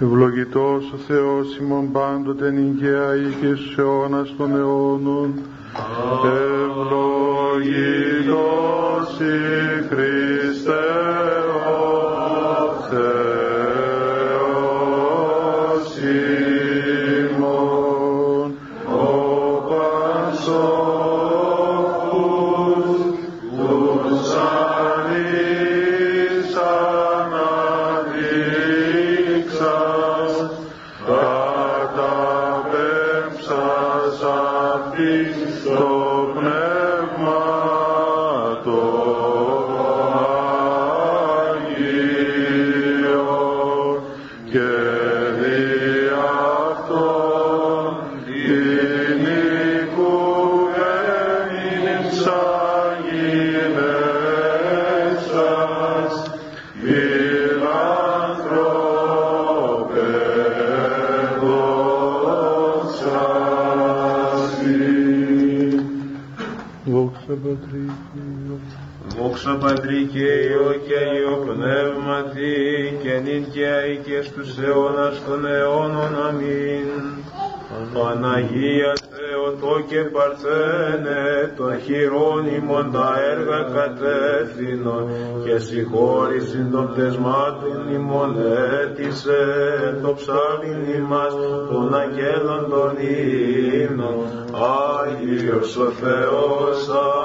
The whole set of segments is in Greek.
Ευλογητός ο Θεός ημών πάντοτε νικαία ή και στους αιώνας των αιώνων. Ευλογητός η Χριστέ Δόξα Πατρί και Υιό και Υιό Πνεύματι και νυν και αεί και στους αιώνας των αιώνων. Αμήν. Παναγία Θεοτό και Παρθένε, των χειρών ημών τα έργα κατεύθυνον και συγχώρησιν των πτεσμάτων ημών έτησε το ψάλιν ημάς των αγγέλων των ύμνων. Άγιος ο Θεός,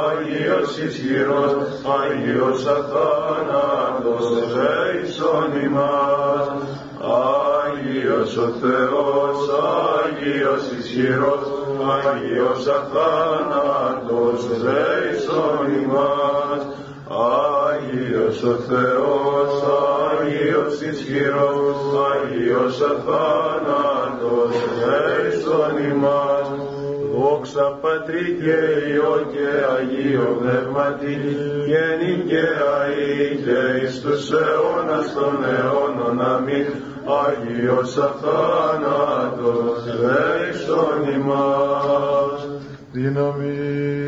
Άγιος ισχυρός, Άγιος αθάνατος, ζέησον ημάς. Άγιος ο Θεός, Άγιος ισχυρός, Άγιος αθάνατος, ζέησον ημάς. Άγιος ο Θεός, Άγιος ισχυρός, Άγιος αθάνατος, ζέησον ημάς. Δόξα Πατρί και Υιό και Αγίο Πνεύματι, και νυν και αεί και εις τους αιώνας των αιώνων. Αμήν. Άγιος αθάνατος, δέησον ημάς. Δύναμη.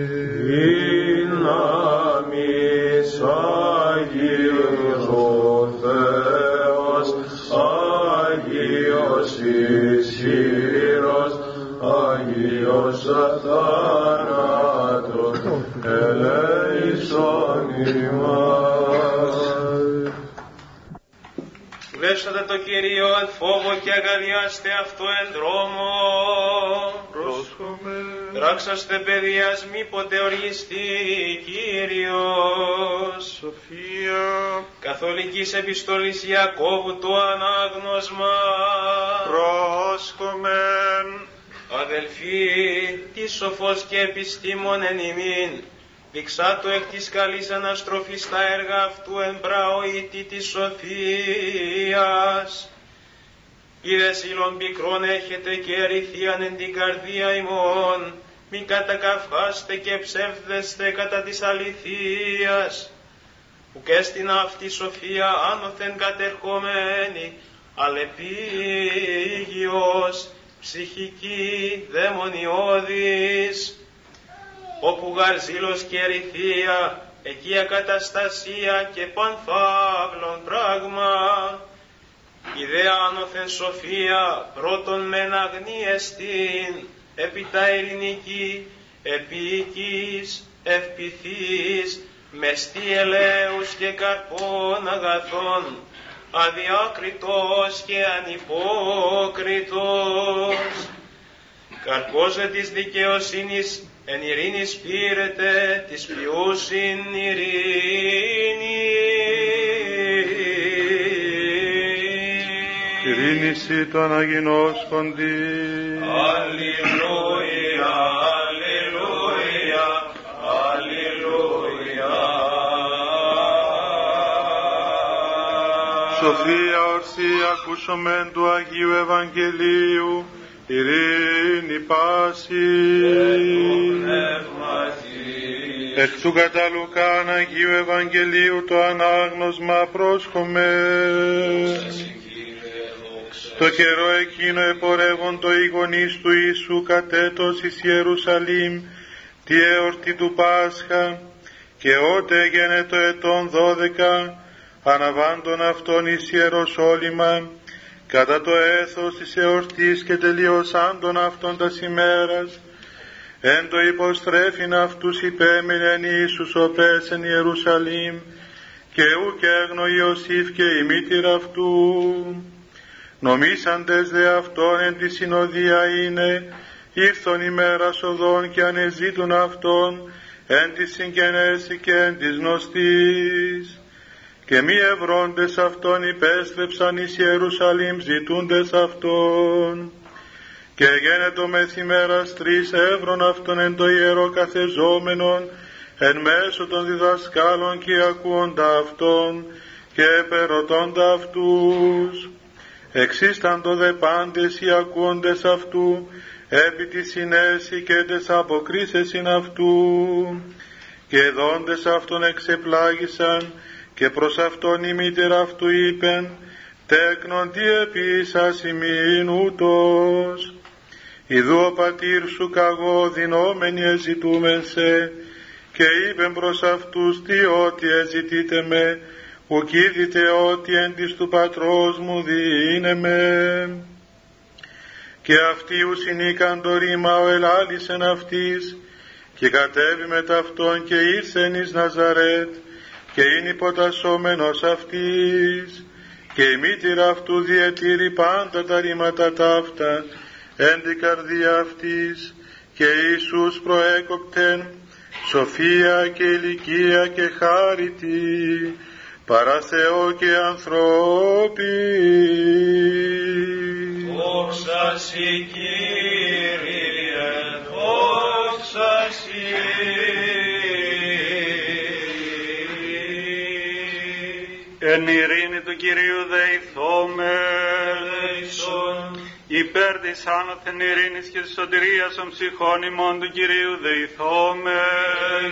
Δέσατε το Κύριο εν φόβο και αγαλιάστε αυτό εν δρόμο. Πρόσχομαι. Δράξαστε παιδείας μήποτε οργιστεί Κύριος. Σοφία. Καθολικής επιστολής Ιακώβου το ανάγνωσμα. Πρόσχομεν. Αδελφοί, τι σοφός και επιστήμον εν ημίν, δειξάτο εκ της καλής αναστροφής τα έργα αυτού εν πραοήτη της σοφίας. Πήρες ήλον πικρόν έχετε και ερηθίαν εν την καρδία ημών, μη κατακαυχάστε και ψεύδεστε κατά της αληθείας, που και στην αυτή σοφία άνωθεν κατερχομένη, αλεπίγιος, ψυχική, δαιμονιώδης, όπου γαρζήλος και ερηθία, εκεί ακαταστασία και πανθάβλων πράγμα, ιδέα άνωθεν σοφία, πρώτον μεν αγνίεστην, έπειτα ειρηνική, επίοικης, ευπηθής, μεστή ελέους και καρπών αγαθών, αδιάκριτος και ανυπόκριτος. Καρπός δε της δικαιοσύνης εν ειρήνης πήρετε, της ποιούσιν ειρήνης. Ειρήνηση των αγινώσκοντι. Αλληλούια, αλληλούια, αλληλούια. Σοφία ορθή ακούσομεν του Αγίου Ευαγγελίου, ειρήνη πάση. Εκ του κατά Λουκάν Αγίου Ευαγγελίου το ανάγνωσμα πρόσχομαι. Το καιρό εκείνο επορεύον το οι γονείς του Ιησού κατέτος εις Ιερουσαλήμ τη εορτή του Πάσχα και ότε έγινε το ετών δώδεκα αναβάντων αυτών εις Ιεροσόλυμα κατά το έθος της εορτής και τελειώσαν τον αυτόν τα ημέρας, εν το υποστρέφειν αυτούς υπέμεινεν Ιησούς ο πέσεν Ιερουσαλήμ, και ου και έγνο Ιωσήφ και η μήτηρα αυτού. Νομίσαντες δε αυτόν εν τη συνοδεία είναι, ήρθον ημέρα οδόν και ανεζήτουν αυτόν, εν της συγγενέση και εν της γνωστής. Και μη ευρώντες αυτόν υπέστρεψαν εις Ιερουσαλήμ ζητούντες αυτόν. Και γένετο μεθημέρας τρεις εύρων αυτόν εν το ιερό καθεζόμενον, εν μέσω των διδασκάλων και ακούοντα αυτόν και επερωτώντα αυτούς. Εξίσταντο δε πάντες οι ακούοντες αυτού, επί τη συνέση και τες αποκρίσεσιν αυτού, και δόντες αυτόν εξεπλάγησαν, και προς αυτόν η μήτερα αυτού είπεν, τέκνον τι επίσας ημίν ούτως. Ιδού ο πατήρ σου καγώ δεινόμενοι εζητούμεν σε, και είπεν προς αυτούς τι ότι εζητείτε με, ουκ είδητε ότι εν της του πατρός μου διήνε με. Και αυτοί ου συνήκαν το ρήμα ο ελάλησεν αυτής, και κατέβη με ταυτόν και ήρθεν εις Ναζαρέτ, και είναι υποτασσόμενος αυτής, και η μήτηρα αυτού διετήρει πάντα τα ρήματα ταύτα, εν την καρδία αυτής, και Ιησούς προέκοπτεν, σοφία και ηλικία και χάρητη, παρά Θεό και ανθρώπι. Δόξα Συ Κύριε, δόξα Εν ειρήνη του Κυρίου δεηθόμεν, υπέρ της άνωθεν ειρήνης και της σωτηρίας των ψυχών ημών του Κυρίου δεηθόμεν,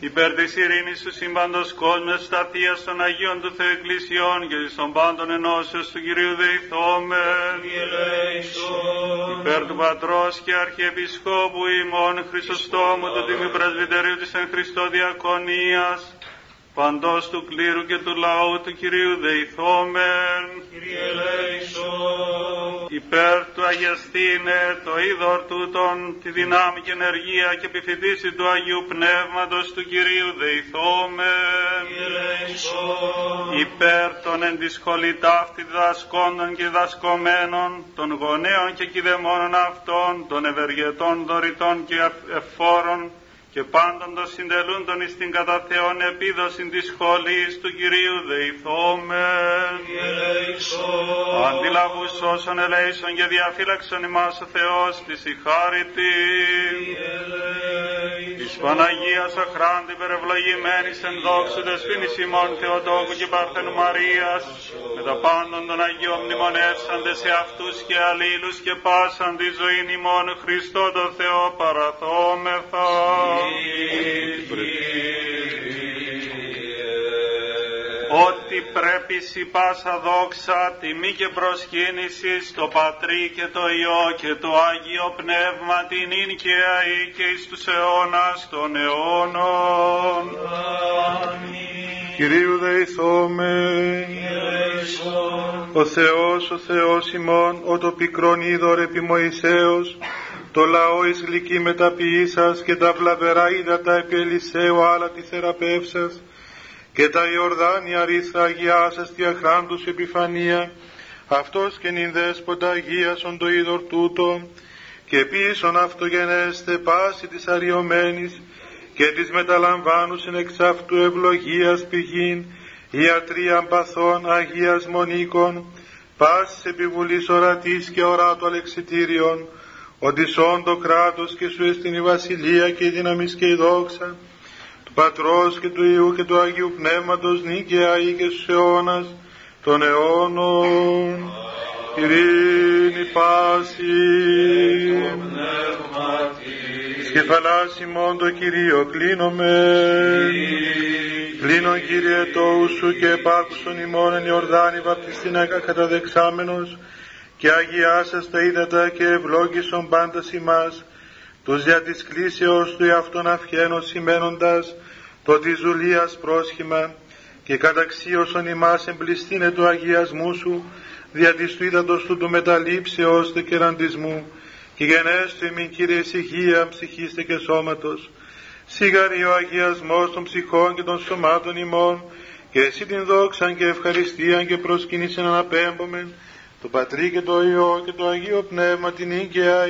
υπέρ της ειρήνης του σύμπαντος κόσμου σταθείας των Αγίων του Θεού Εκκλησιών και της των πάντων ενώσεως του Κυρίου δεηθόμεν, υπέρ του Πατρός και Αρχιεπισκόπου ημών Χριστοστόμου του Τιμή Πρεσβυτερίου της εν Χριστώ Διακονίας, παντός του κλήρου και του λαού του Κυρίου δεηθόμεν, Κύριε ελέησον. υπέρ του αγιαστήνε το είδωρ τούτον, τη δυνάμει και ενεργία και επιφυτίση του Αγίου Πνεύματος του Κυρίου δεηθόμεν, Κύριε ελέησον. υπέρ των εν της σχολή ταύτη διδασκόντων και διδασκομένων, των γονέων και κηδεμόνων αυτών, των ευεργετών δωρητών και εφόρων, και πάντων των συντελούντων εις την κατά Θεόν επίδοση της σχολής του Κυρίου δεηθόμεν. Κύριε ελέησον. Αντιλαβούς όσων ελέησον και διαφύλαξον ημάς ο Θεός της η χάρητη. Κύριε ελέησον. Της Παναγίας αχράντη περευλογημένης εν δόξου δεσπίνης ημών Θεοτόκου και Παρθενου Μαρίας, με τα πάντων των Αγίων μνημονεύσαντε σε αυτούς και αλλήλους και πάσαν τη ζωή ημών Χριστό το Θεό παραθόμεθα. Ότι πρέπει σι πάσα δόξα, τιμή και προσκύνηση στο Πατρί και το Υιό και το Άγιο Πνεύμα την ίν και αή και εις τους αιώνας των αιώνων. Κυρίου δεηθόμεν, ο Θεός, ο Θεός ημών, ο το πικρόν είδωρ επί Μωυσέως, το λαό εις γλυκή μεταποιήσας και τα βλαβερά ύδατα επί Ελισαίου άλλα τη θεραπεύσας, και τα Ιορδάνια ρήθρα αγιάσας τη αχράντους επιφανία, αυτός και νυν δέσποτα αγίασον το είδωρ τούτο, και πίσον αυτογενέστε πάση της αριωμένης, και της μεταλαμβάνουσιν εξ αυτού ευλογίας πηγήν, ιατρίαν παθών Αγίας Μονίκων, πάσης επιβουλής ορατής και οράτου αλεξιτήριον, ότι σών το κράτος και σου εστιν η βασιλεία και η δύναμις και η δόξα, του Πατρός και του Υιού και του Αγίου Πνεύματος νίκαια ή και στους αιώνας των αιώνων. Ειρήνη πάση. Εις κεφαλάς ημών το Κυρίο κλείνομαι. Κλείνω Κύριε το σου και επάκουσον ημών εν Ιορδάνη βαπτιστήνα καταδεξάμενος και αγιάσας τα ύδατα και ευλόγησον πάντα ημάς τους δια της κλήσεως του εαυτόν αυχαίνος σημαίνοντας το της ζουλίας πρόσχημα και καταξίωσον ημάς εμπληστήνε του αγιασμού σου, δια της του ύδατος του του μεταλήψεως τε κεραντισμού, και γενέστο ημίν Κύριε ησυχία ψυχήστε και σώματος, σιγαρή ο αγιασμός των ψυχών και των σωμάτων ημών, και εσύ την δόξαν και ευχαριστίαν και προσκυνήσεν αναπέμπομεν, το Πατρί και το Υιό και το Αγίο Πνεύμα την Ίγκαια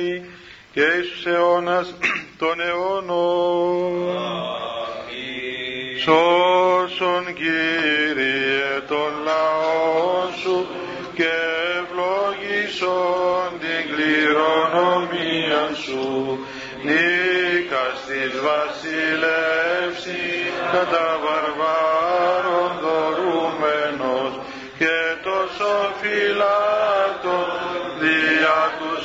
και Ιησούς αιώνας των αιώνων. Σώσον Κύριε τον λαό σου και ευλογήσον την κληρονομία σου νίκας της βασιλεύση κατά βαρβάρων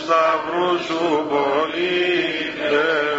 σταυρού σου πολίτευμα.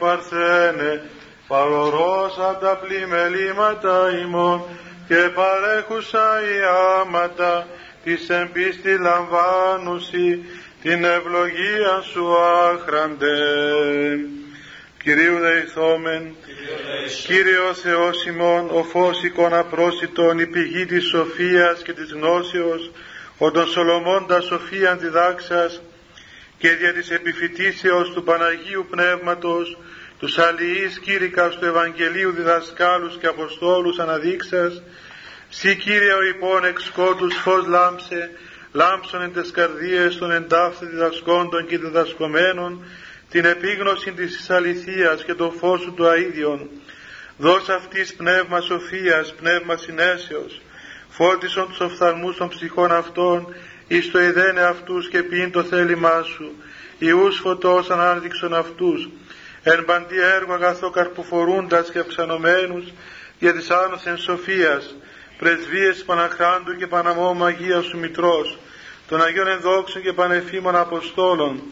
Παρθένε παρορώσα τα πλημελήματα ημών και παρέχουσα η άματα της εμπίστη λαμβάνουση την ευλογία σου άχραντε. Κυρίου δεηθόμεν, Κύριε ο Θεός ημών, ο φως εικόνα πρόσιτον, η πηγή της σοφίας και της γνώσεως, ο των Σολομώντα σοφίαν διδάξας και δια της επιφυτίσεως του Παναγίου Πνεύματος, τους αλληλείς κήρυκας του Ευαγγελίου διδασκάλους και Αποστόλους αναδείξας, Συ Κύριε ο υπόν εξ σκότους φως λάμψε, λάμψον εν τες καρδίες των εντάφθη διδασκόντων και διδασκομένων, την επίγνωση της αληθείας και το φως σου του αΐδιον. Δώσ' αυτής πνεύμα σοφίας, πνεύμα συνέσεως, φώτισον τους οφθαλμούς των ψυχών αυτών, εις το ειδένε αυτούς και ποιήν το θέλημά σου, ιούς φωτός ανάδειξον αυτούς, εν παντή έργο αγαθό καρποφορούντας και αυξανωμένους, για της άνωθεν σοφίας, πρεσβείες Παναχράντου και Παναμόμου Αγίας σου Μητρός, των Αγίων Ενδόξων και Πανεφήμων Αποστόλων,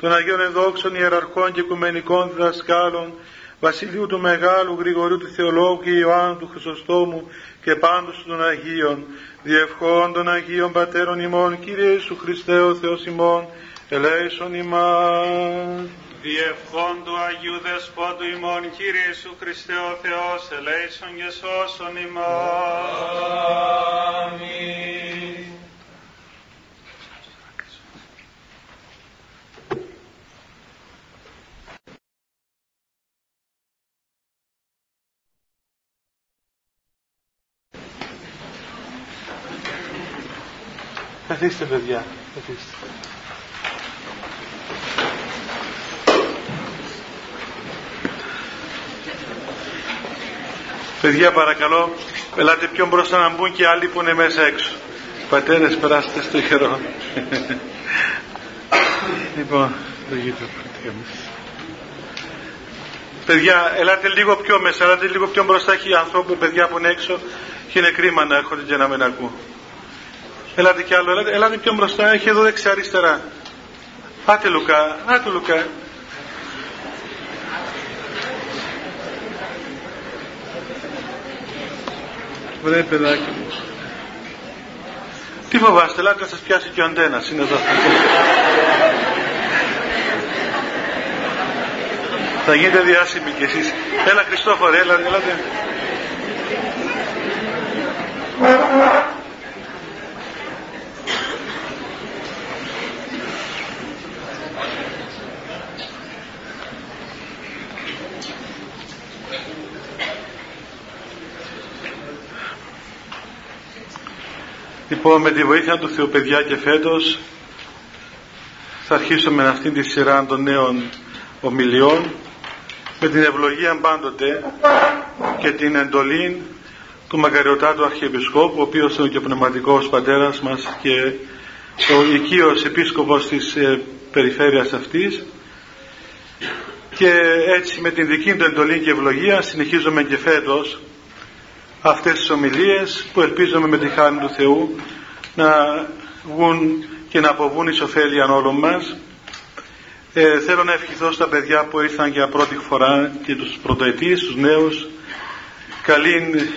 των Αγίων Ενδόξων Ιεραρχών και Οικουμενικών Διδασκάλων, Βασιλείου του Μεγάλου, Γρηγορίου του Θεολόγου και Ιωάννου του Χρυσοστόμου και πάντως των Αγίων, διευχών των Αγίων Πατέρων ημών, Κύριε Ιησού Χριστέ ο Θεός ημών, ελέησον ημάς. Διευχών του Αγίου Δεσπότου ημών, Κύριε Ιησού Χριστέ ο Θεός, ελέησον και σώσον ημών. Καθίστε παιδιά, καθίστε. Παιδιά παρακαλώ, ελάτε πιο μπροστά να μπουν και άλλοι που είναι μέσα έξω. Πατέρες περάστε στο χερό. λοιπόν, δεν γίνεται Παιδιά, ελάτε λίγο πιο μέσα, ελάτε λίγο πιο μπροστά. Έχει ανθρώπου, παιδιά που είναι έξω και είναι κρίμα να έρχονται και να μην ακούν. Ελάτε κι άλλο, ελάτε, ελάτε πιο μπροστά, έχει εδώ δεξιά αριστερά. Άτε Λουκά, άτε Λουκά. Βρε παιδάκι μου. Τι φοβάστε, ελάτε να σας πιάσει και ο αντένας, είναι εδώ. Θα γίνετε διάσημοι κι εσείς. Έλα Χριστόφορε, έλα, ελάτε. Λοιπόν, με τη βοήθεια του Θεού, παιδιά και φέτος, θα αρχίσουμε αυτήν τη σειρά των νέων ομιλιών με την ευλογία πάντοτε και την εντολή του Μακαριωτάτου Αρχιεπισκόπου, ο οποίος είναι και ο πνευματικός πατέρας μας και ο οικείος επίσκοπος της ε, περιφέρειας αυτής. Και έτσι με την δική του εντολή και ευλογία συνεχίζουμε και φέτος αυτές τις ομιλίες που ελπίζουμε με τη χάρη του Θεού να βγουν και να αποβούν εις ωφέλεια όλων μας. Ε, θέλω να ευχηθώ στα παιδιά που ήρθαν για πρώτη φορά και τους πρωτοετής, τους νέους, καλή,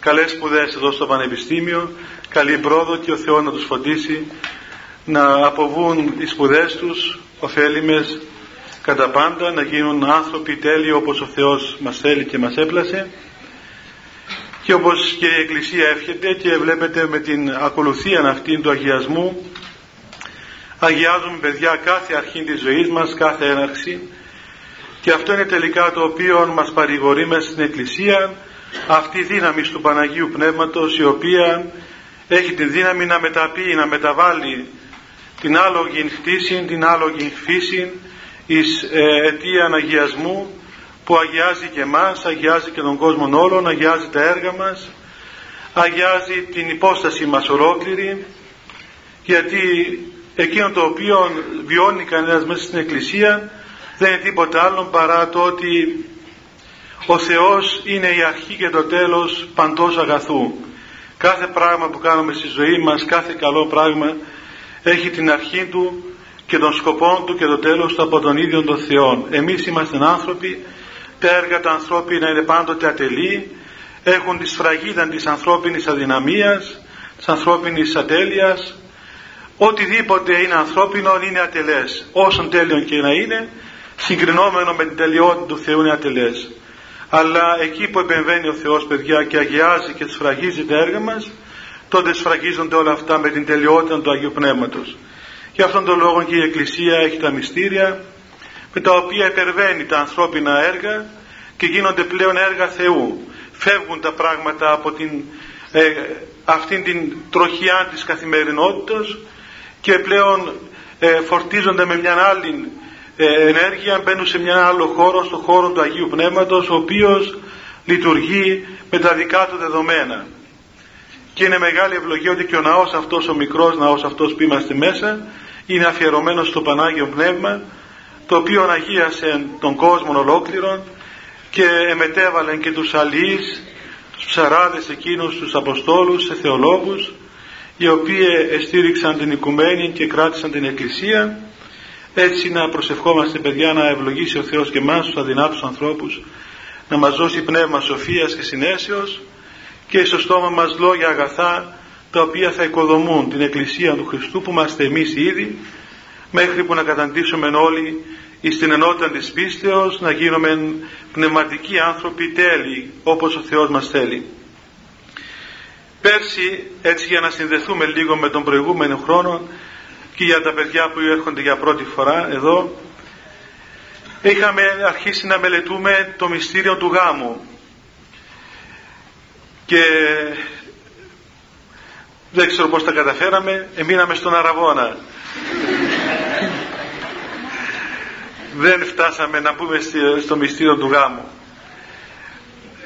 καλές σπουδές εδώ στο Πανεπιστήμιο, καλή πρόοδο και ο Θεός να τους φωτίσει να αποβούν οι σπουδές τους ωφέλιμες κατά πάντα, να γίνουν άνθρωποι τέλειοι όπως ο Θεός μας θέλει και μας έπλασε και όπως και η Εκκλησία εύχεται και βλέπετε με την ακολουθία αυτή του αγιασμού αγιάζουμε παιδιά κάθε αρχή της ζωής μας, κάθε έναρξη. Και αυτό είναι τελικά το οποίο μας παρηγορεί μέσα στην Εκκλησία αυτή η δύναμη του Παναγίου Πνεύματος η οποία έχει την δύναμη να μεταπεί, να μεταβάλει την άλογη χτίση, την άλογη φύση εις ε, αιτία αγιασμού που αγιάζει και εμάς, αγιάζει και τον κόσμο όλων, αγιάζει τα έργα μας, αγιάζει την υπόσταση μας ολόκληρη, γιατί εκείνο το οποίο βιώνει κανένας μέσα στην Εκκλησία δεν είναι τίποτα άλλο παρά το ότι ο Θεός είναι η αρχή και το τέλος παντός αγαθού. Κάθε πράγμα που κάνουμε στη ζωή μας, κάθε καλό πράγμα έχει την αρχή του και τον σκοπό του και το τέλος του από τον ίδιο τον Θεό. Εμείς είμαστε άνθρωποι τα έργα τα ανθρώπινα είναι πάντοτε ατελή, έχουν τη σφραγίδα της ανθρώπινης αδυναμίας, της ανθρώπινης ατέλειας, οτιδήποτε είναι ανθρώπινο είναι ατελές, όσον τέλειον και να είναι, συγκρινόμενο με την τελειότητα του Θεού είναι ατελές. Αλλά εκεί που επεμβαίνει ο Θεός παιδιά και αγιάζει και σφραγίζει τα έργα μας, τότε σφραγίζονται όλα αυτά με την τελειότητα του Αγίου Πνεύματος. Γι' αυτόν τον λόγο και η Εκκλησία έχει τα μυστήρια με τα οποία υπερβαίνει τα ανθρώπινα έργα και γίνονται πλέον έργα Θεού. Φεύγουν τα πράγματα από την, ε, αυτήν την τροχιά της καθημερινότητας και πλέον ε, φορτίζονται με μια άλλη ε, ενέργεια, μπαίνουν σε μια άλλο χώρο, στο χώρο του Αγίου Πνεύματος, ο οποίος λειτουργεί με τα δικά του δεδομένα. Και είναι μεγάλη ευλογία ότι και ο ναός αυτός, ο μικρός ναός αυτός που είμαστε μέσα, είναι αφιερωμένος στο Πανάγιο Πνεύμα, το οποίο αγίασε τον κόσμο ολόκληρον και εμετέβαλε και τους αλληλείς, τους ψαράδες εκείνους, τους Αποστόλους, σε θεολόγους, οι οποίοι εστήριξαν την οικουμένη και κράτησαν την Εκκλησία. Έτσι να προσευχόμαστε παιδιά να ευλογήσει ο Θεός και εμάς τους αδυνάτους ανθρώπους, να μας δώσει πνεύμα σοφίας και συνέσεως και στο στόμα μας λόγια αγαθά τα οποία θα οικοδομούν την Εκκλησία του Χριστού που είμαστε εμείς ήδη μέχρι που να καταντήσουμε όλοι στην ενότητα της πίστεως να γίνουμε πνευματικοί άνθρωποι τέλειοι όπως ο Θεός μας θέλει. Πέρσι έτσι για να συνδεθούμε λίγο με τον προηγούμενο χρόνο και για τα παιδιά που έρχονται για πρώτη φορά εδώ είχαμε αρχίσει να μελετούμε το μυστήριο του γάμου και δεν ξέρω πώς τα καταφέραμε εμείναμε στον Αραβώνα δεν φτάσαμε να πούμε στο μυστήριο του γάμου.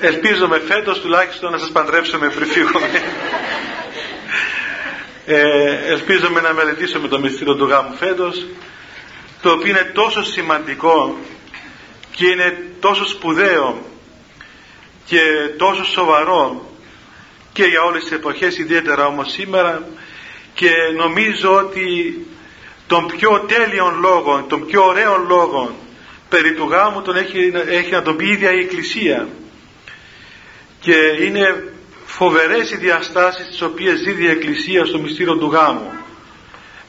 Ελπίζομαι φέτος τουλάχιστον να σας παντρέψουμε πριν φύγουμε. Ε, ελπίζομαι να μελετήσουμε το μυστήριο του γάμου φέτος το οποίο είναι τόσο σημαντικό και είναι τόσο σπουδαίο και τόσο σοβαρό και για όλες τις εποχές ιδιαίτερα όμως σήμερα και νομίζω ότι των πιο τέλειων λόγων, των πιο ωραίων λόγων περί του γάμου τον έχει, έχει να τον πει η ίδια η Εκκλησία. Και είναι φοβερές οι διαστάσεις τις οποίες δίδει η Εκκλησία στο μυστήριο του γάμου.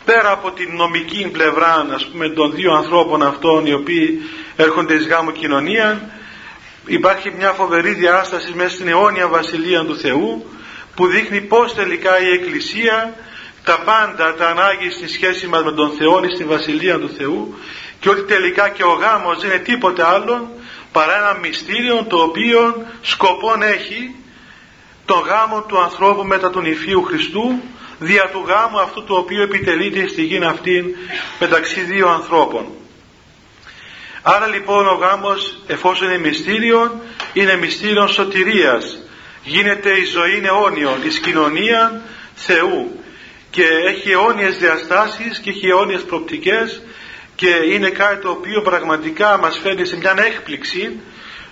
Πέρα από την νομική πλευρά ας πούμε των δύο ανθρώπων αυτών οι οποίοι έρχονται εις γάμου κοινωνία υπάρχει μια φοβερή διάσταση μέσα στην αιώνια βασιλεία του Θεού που δείχνει πως τελικά η Εκκλησία τα πάντα τα ανάγκη στη σχέση μας με τον Θεό στη Βασιλεία του Θεού και ότι τελικά και ο γάμος δεν είναι τίποτε άλλο παρά ένα μυστήριο το οποίο σκοπόν έχει τον γάμο του ανθρώπου μετά τον Υφίου Χριστού δια του γάμου αυτού το οποίο επιτελείται στη γη αυτή μεταξύ δύο ανθρώπων. Άρα λοιπόν ο γάμος εφόσον είναι μυστήριο είναι μυστήριο σωτηρίας γίνεται η ζωή αιώνιον η κοινωνία Θεού και έχει αιώνιες διαστάσεις και έχει αιώνιες προπτικές και είναι κάτι το οποίο πραγματικά μας φέρνει σε μια έκπληξη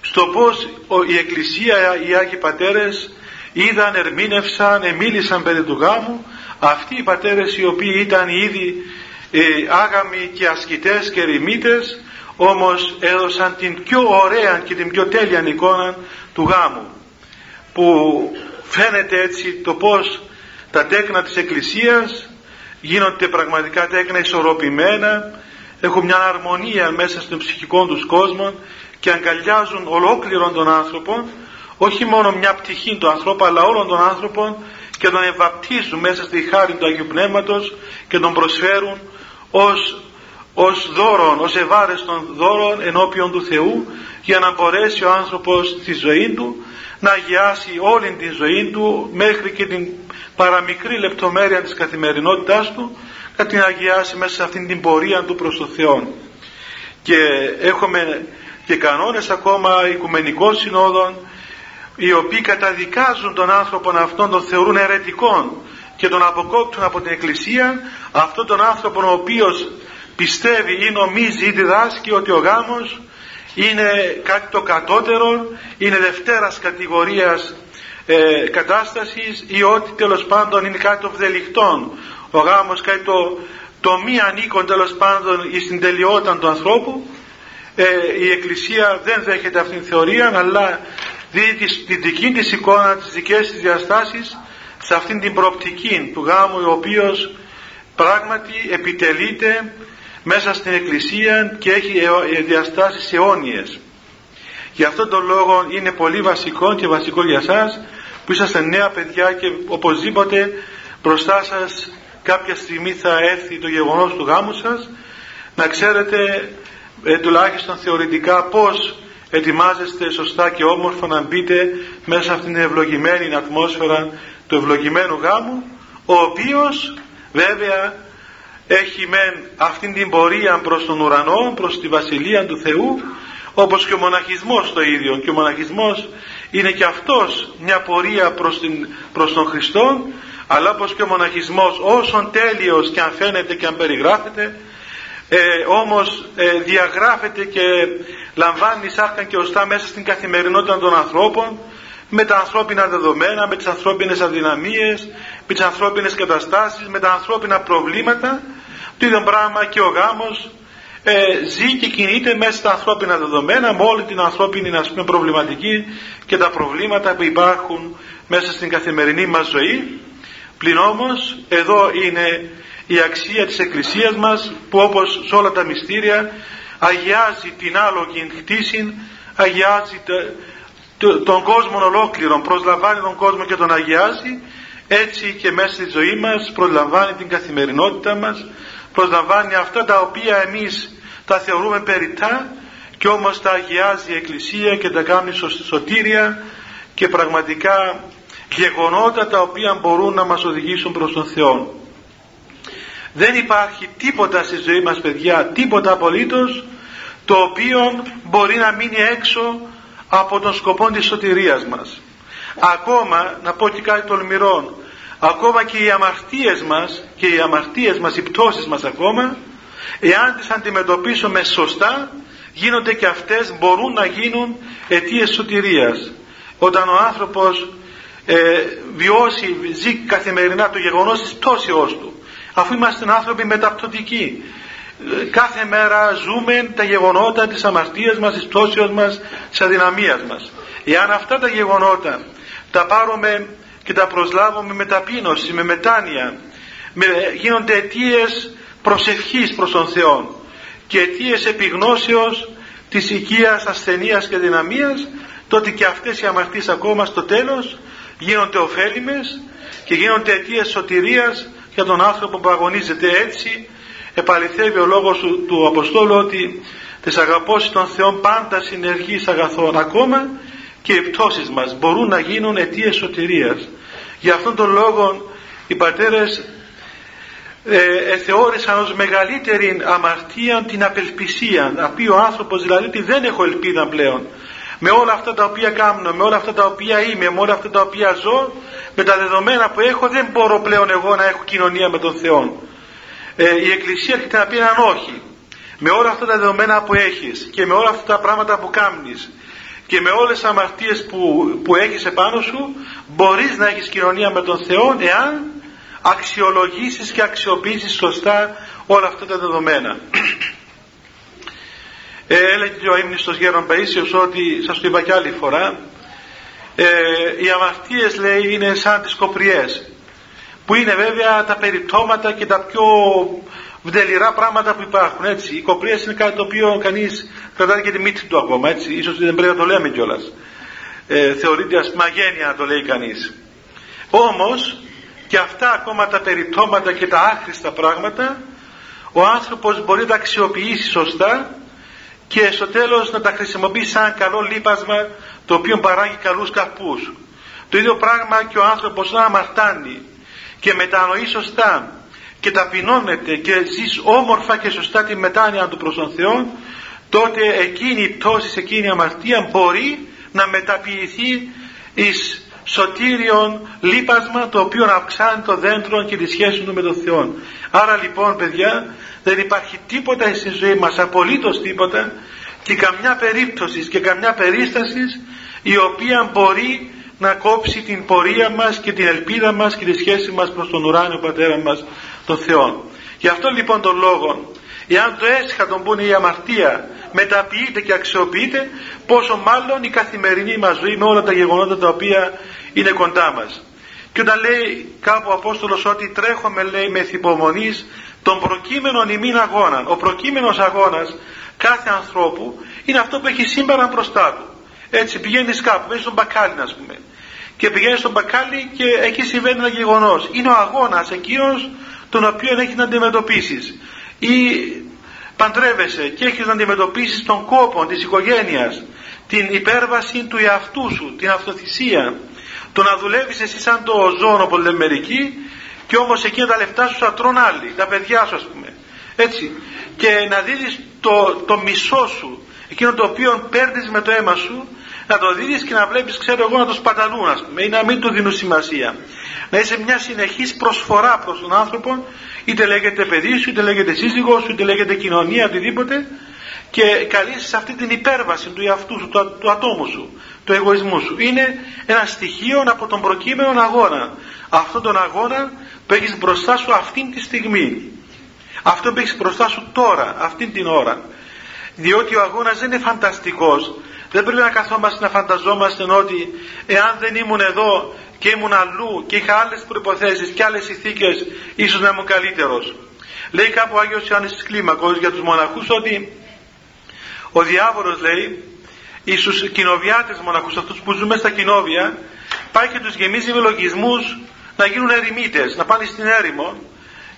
στο πως η Εκκλησία, οι Άγιοι Πατέρες είδαν, ερμήνευσαν, εμίλησαν περί του γάμου. Αυτοί οι πατέρες οι οποίοι ήταν ήδη ε, άγαμοι και ασκητές και ρημίτες όμως έδωσαν την πιο ωραία και την πιο τέλεια εικόνα του γάμου που φαίνεται έτσι το πως τα τέκνα της Εκκλησίας γίνονται πραγματικά τέκνα ισορροπημένα έχουν μια αρμονία μέσα στον ψυχικό τους κόσμο και αγκαλιάζουν ολόκληρον τον άνθρωπο όχι μόνο μια πτυχή του ανθρώπου αλλά όλων των άνθρωπων και τον ευαπτίζουν μέσα στη χάρη του Αγίου Πνεύματος και τον προσφέρουν ως, ως δώρον, ως ευάρεστον δώρον ενώπιον του Θεού για να μπορέσει ο άνθρωπος στη ζωή του να αγιάσει όλη τη ζωή του μέχρι και την παραμικρή λεπτομέρεια της καθημερινότητάς του να την αγιάσει μέσα σε αυτήν την πορεία του προς τον Θεό. Και έχουμε και κανόνες ακόμα οικουμενικών συνόδων οι οποίοι καταδικάζουν τον άνθρωπο αυτόν τον θεωρούν αιρετικών και τον αποκόπτουν από την Εκκλησία αυτόν τον άνθρωπο ο οποίος πιστεύει ή νομίζει ή διδάσκει ότι ο γάμος είναι κάτι το κατώτερο, είναι δευτέρας κατηγορίας ε, κατάστασης ή ότι τέλος πάντων είναι κάτι το βδελιχτόν. Ο γάμος κάτι το, το μη ανήκον τέλος πάντων στην τελειότητα του ανθρώπου. Ε, η Εκκλησία δεν δέχεται αυτήν την θεωρία αλλά δίνει τη, δική της εικόνα, τις δικές της διαστάσεις σε αυτήν την προοπτική του γάμου ο οποίος πράγματι επιτελείται μέσα στην Εκκλησία και έχει ε, διαστάσεις αιώνιες. Γι' αυτόν τον λόγο είναι πολύ βασικό και βασικό για σας που είσαστε νέα παιδιά και οπωσδήποτε μπροστά σας κάποια στιγμή θα έρθει το γεγονός του γάμου σας να ξέρετε ε, τουλάχιστον θεωρητικά πώς ετοιμάζεστε σωστά και όμορφα να μπείτε μέσα σε αυτήν την ευλογημένη ατμόσφαιρα του ευλογημένου γάμου ο οποίος βέβαια έχει μεν αυτήν την πορεία προς τον ουρανό, προς τη βασιλεία του Θεού όπως και ο μοναχισμός το ίδιο. Και ο μοναχισμός είναι και αυτός μια πορεία προς, την, προς τον Χριστό αλλά όπως και ο μοναχισμός όσον τέλειος και αν φαίνεται και αν περιγράφεται ε, όμως ε, διαγράφεται και λαμβάνει σάρκα και οστά μέσα στην καθημερινότητα των ανθρώπων με τα ανθρώπινα δεδομένα, με τις ανθρώπινες αδυναμίες, με τις ανθρώπινες καταστάσεις, με τα ανθρώπινα προβλήματα. Το ίδιο πράγμα και ο γάμος ε, ζει και κινείται μέσα στα ανθρώπινα δεδομένα με όλη την ανθρώπινη ας πούμε, προβληματική και τα προβλήματα που υπάρχουν μέσα στην καθημερινή μας ζωή. Πλην όμως εδώ είναι η αξία της Εκκλησίας μας που όπως σε όλα τα μυστήρια αγιάζει την άλογη χτίση, αγιάζει τον κόσμο ολόκληρο, προσλαμβάνει τον κόσμο και τον αγιάζει, έτσι και μέσα στη ζωή μας προσλαμβάνει την καθημερινότητα μας, προσλαμβάνει αυτά τα οποία εμείς τα θεωρούμε περιτά και όμως τα αγιάζει η Εκκλησία και τα κάνει σωτήρια και πραγματικά γεγονότα τα οποία μπορούν να μας οδηγήσουν προς τον Θεό. Δεν υπάρχει τίποτα στη ζωή μας παιδιά, τίποτα απολύτως το οποίο μπορεί να μείνει έξω από τον σκοπό της σωτηρίας μας. Ακόμα, να πω και κάτι τολμηρό, ακόμα και οι αμαρτίες μας και οι αμαρτίες μας, οι πτώσεις μας ακόμα, εάν τις αντιμετωπίσουμε σωστά, γίνονται και αυτές, μπορούν να γίνουν αιτίες σωτηρίας. Όταν ο άνθρωπος ε, βιώσει, ζει καθημερινά το γεγονός της πτώσεώς του, αφού είμαστε άνθρωποι μεταπτωτικοί, κάθε μέρα ζούμε τα γεγονότα της αμαρτίας μας, της πτώσεως μας, της αδυναμίας μας. Εάν αυτά τα γεγονότα τα πάρουμε και τα προσλάβουμε με ταπείνωση, με μετάνοια, με, γίνονται αιτίες προσευχής προς τον Θεό και αιτίες επιγνώσεως της οικίας ασθενείας και δυναμίας, τότε και αυτές οι αμαρτίες ακόμα στο τέλος γίνονται ωφέλιμες και γίνονται αιτίες σωτηρίας για τον άνθρωπο που αγωνίζεται έτσι. Επαληθεύει ο λόγος του, του Αποστόλου ότι τις αγαπώσεις των Θεών πάντα συνεργείς αγαθών ακόμα και οι πτώσεις μας μπορούν να γίνουν αιτίες σωτηρίας. Για αυτόν τον λόγο οι πατέρες ε, θεώρησαν ως μεγαλύτερη αμαρτία την απελπισία να πει ο άνθρωπος δηλαδή ότι δεν έχω ελπίδα πλέον. Με όλα αυτά τα οποία κάνω, με όλα αυτά τα οποία είμαι, με όλα αυτά τα οποία ζω με τα δεδομένα που έχω δεν μπορώ πλέον εγώ να έχω κοινωνία με τον Θεό. Ε, η Εκκλησία έρχεται να πει έναν όχι. Με όλα αυτά τα δεδομένα που έχεις και με όλα αυτά τα πράγματα που κάνεις και με όλες τις αμαρτίες που, που έχεις επάνω σου μπορείς να έχεις κοινωνία με τον Θεό εάν αξιολογήσεις και αξιοποιήσεις σωστά όλα αυτά τα δεδομένα. Ε, έλεγε ο ύμνηστος Γέρον Παΐσιος ότι σας το είπα και άλλη φορά ε, οι αμαρτίες λέει είναι σαν τις κοπριές που είναι βέβαια τα περιπτώματα και τα πιο βδελυρά πράγματα που υπάρχουν έτσι. Οι κοπριές είναι κάτι το οποίο κανείς κρατάει και τη μύτη του ακόμα έτσι. Ίσως δεν πρέπει να το λέμε κιόλας. Ε, θεωρείται ασμαγένεια να το λέει κανείς. Όμως και αυτά ακόμα τα περιπτώματα και τα άχρηστα πράγματα ο άνθρωπος μπορεί να τα αξιοποιήσει σωστά και στο τέλος να τα χρησιμοποιήσει σαν καλό λίπασμα το οποίο παράγει καλούς καρπούς. Το ίδιο πράγμα και ο άνθρωπος να αμαρτάνει και μετανοεί σωστά και ταπεινώνεται και ζεις όμορφα και σωστά τη μετάνοια του προς τον Θεό τότε εκείνη η πτώση, εκείνη η αμαρτία μπορεί να μεταποιηθεί εις σωτήριον λίπασμα το οποίο αυξάνει το δέντρο και τη σχέση του με τον Θεό. Άρα λοιπόν παιδιά δεν υπάρχει τίποτα στη ζωή μας, απολύτως τίποτα και καμιά περίπτωση και καμιά περίστασης η οποία μπορεί να κόψει την πορεία μας και την ελπίδα μας και τη σχέση μας προς τον ουράνιο Πατέρα μας τον Θεό. Γι' αυτό λοιπόν τον λόγο εάν το έσχατον που είναι η αμαρτία μεταποιείται και αξιοποιείται πόσο μάλλον η καθημερινή μας ζωή με όλα τα γεγονότα τα οποία είναι κοντά μας. Και όταν λέει κάπου ο Απόστολος ότι τρέχουμε λέει με θυπομονής τον προκείμενον ημίν αγώνα. Ο προκείμενος αγώνας κάθε ανθρώπου είναι αυτό που έχει σήμερα μπροστά του. Έτσι πηγαίνει κάπου, μέσα στον μπακάλι α πούμε. Και πηγαίνει στον μπακάλι και εκεί συμβαίνει ένα γεγονός. Είναι ο αγώνας εκείνος τον οποίο έχεις να αντιμετωπίσεις. Ή παντρεύεσαι και έχεις να αντιμετωπίσεις τον κόπο της οικογένειας, την υπέρβαση του εαυτού σου, την αυτοθυσία, το να δουλεύεις εσύ σαν το ζώο που λέμε μερικοί και όμως εκείνα τα λεφτά σου θα τρώνε άλλοι, τα παιδιά σου ας πούμε. Έτσι. Και να δίδεις το, το μισό σου, εκείνο το οποίο παίρνεις με το αίμα σου, να το δίδεις και να βλέπεις ξέρω εγώ να το σπαταλούν ας πούμε ή να μην του δίνουν σημασία. Να είσαι μια συνεχής προσφορά προς τον άνθρωπο είτε λέγεται παιδί σου, είτε λέγεται σύζυγό σου, είτε λέγεται κοινωνία, οτιδήποτε και καλείς σε αυτή την υπέρβαση του εαυτού σου, του, του ατόμου σου, του εγωισμού σου. Είναι ένα στοιχείο από τον προκείμενο αγώνα. Αυτόν τον αγώνα που έχεις μπροστά σου αυτήν τη στιγμή. Αυτό που έχεις μπροστά σου τώρα, αυτήν την ώρα. Διότι ο αγώνας δεν είναι φανταστικός. Δεν πρέπει να καθόμαστε να φανταζόμαστε ότι εάν δεν ήμουν εδώ και ήμουν αλλού και είχα άλλες προϋποθέσεις και άλλες ηθίκες ίσως να ήμουν καλύτερος. Λέει κάπου ο Άγιος Ιωάννης της Κλίμακος για τους μοναχούς ότι ο διάβολος λέει στους κοινοβιάτες μοναχούς αυτούς που ζουν στα κοινόβια πάει και τους γεμίζει με λογισμούς να γίνουν ερημίτες, να πάνε στην έρημο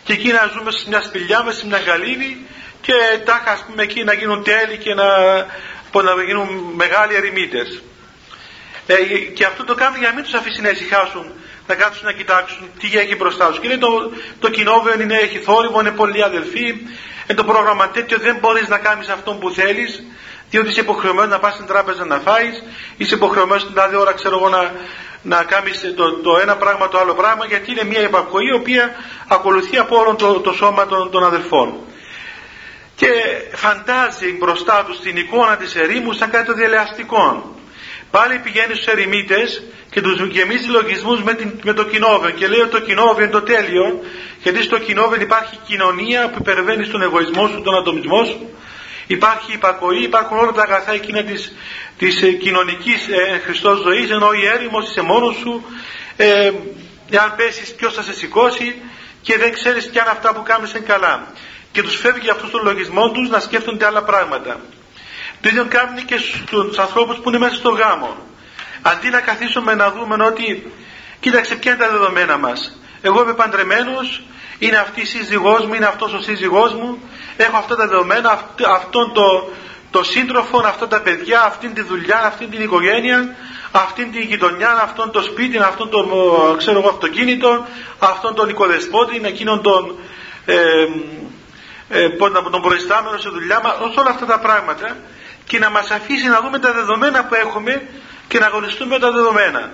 και εκεί να ζούμε σε μια σπηλιά, μέσα σε μια καλύβη και τάχα ας πούμε εκεί να γίνουν τέλη και να, να γίνουν μεγάλοι ερημίτες. Ε, και αυτό το κάνουν για να μην τους αφήσει να ησυχάσουν, να κάτσουν να κοιτάξουν τι έχει μπροστά τους. Και λέει το, το κοινόβιο είναι, έχει θόρυβο, είναι πολλοί αδελφοί, ε, το πρόγραμμα τέτοιο δεν μπορείς να κάνεις αυτό που θέλεις, διότι είσαι υποχρεωμένος να πας στην τράπεζα να φάεις, είσαι υποχρεωμένος την άλλη ώρα ξέρω εγώ να, να κάνεις το, το ένα πράγμα το άλλο πράγμα γιατί είναι μια υπακοή η οποία ακολουθεί από όλο το, το σώμα των, των αδελφών και φαντάζει μπροστά τους την εικόνα της ερήμου σαν κάτι το διαλεαστικό πάλι πηγαίνει στους ερημίτες και τους γεμίζει λογισμούς με, την, με το κοινόβιο και λέει ότι το κοινόβιο είναι το τέλειο γιατί στο κοινόβιο υπάρχει κοινωνία που υπερβαίνει στον εγωισμό σου, τον ατομισμό σου. Υπάρχει υπακοή, υπάρχουν όλα τα αγαθά εκείνα της, της ε, κοινωνικής ε, Χριστός ζωής ενώ η έρημος είσαι μόνος σου. Ε, εάν πέσεις ποιος θα σε σηκώσει και δεν ξέρεις κι αν αυτά που κάνεις είναι καλά και τους φεύγει αυτούς τον λογισμό τους να σκέφτονται άλλα πράγματα. Το ίδιο κάνουν και στους ανθρώπους που είναι μέσα στο γάμο. Αντί να καθίσουμε να δούμε ότι κοίταξε ποια είναι τα δεδομένα μας. Εγώ είμαι παντρεμένος είναι αυτή η σύζυγός μου, είναι αυτός ο σύζυγός μου έχω αυτά τα δεδομένα, αυτόν το, το σύντροφο, αυτά τα παιδιά, αυτήν τη δουλειά, αυτήν την οικογένεια, αυτήν την γειτονιά, αυτόν το σπίτι, αυτόν το ξέρω εγώ, αυτοκίνητο, αυτόν τον οικοδεσπότη, εκείνον τον, ε, ε, τον προϊστάμενο σε δουλειά μας, όλα αυτά τα πράγματα και να μας αφήσει να δούμε τα δεδομένα που έχουμε και να αγωνιστούμε με τα δεδομένα.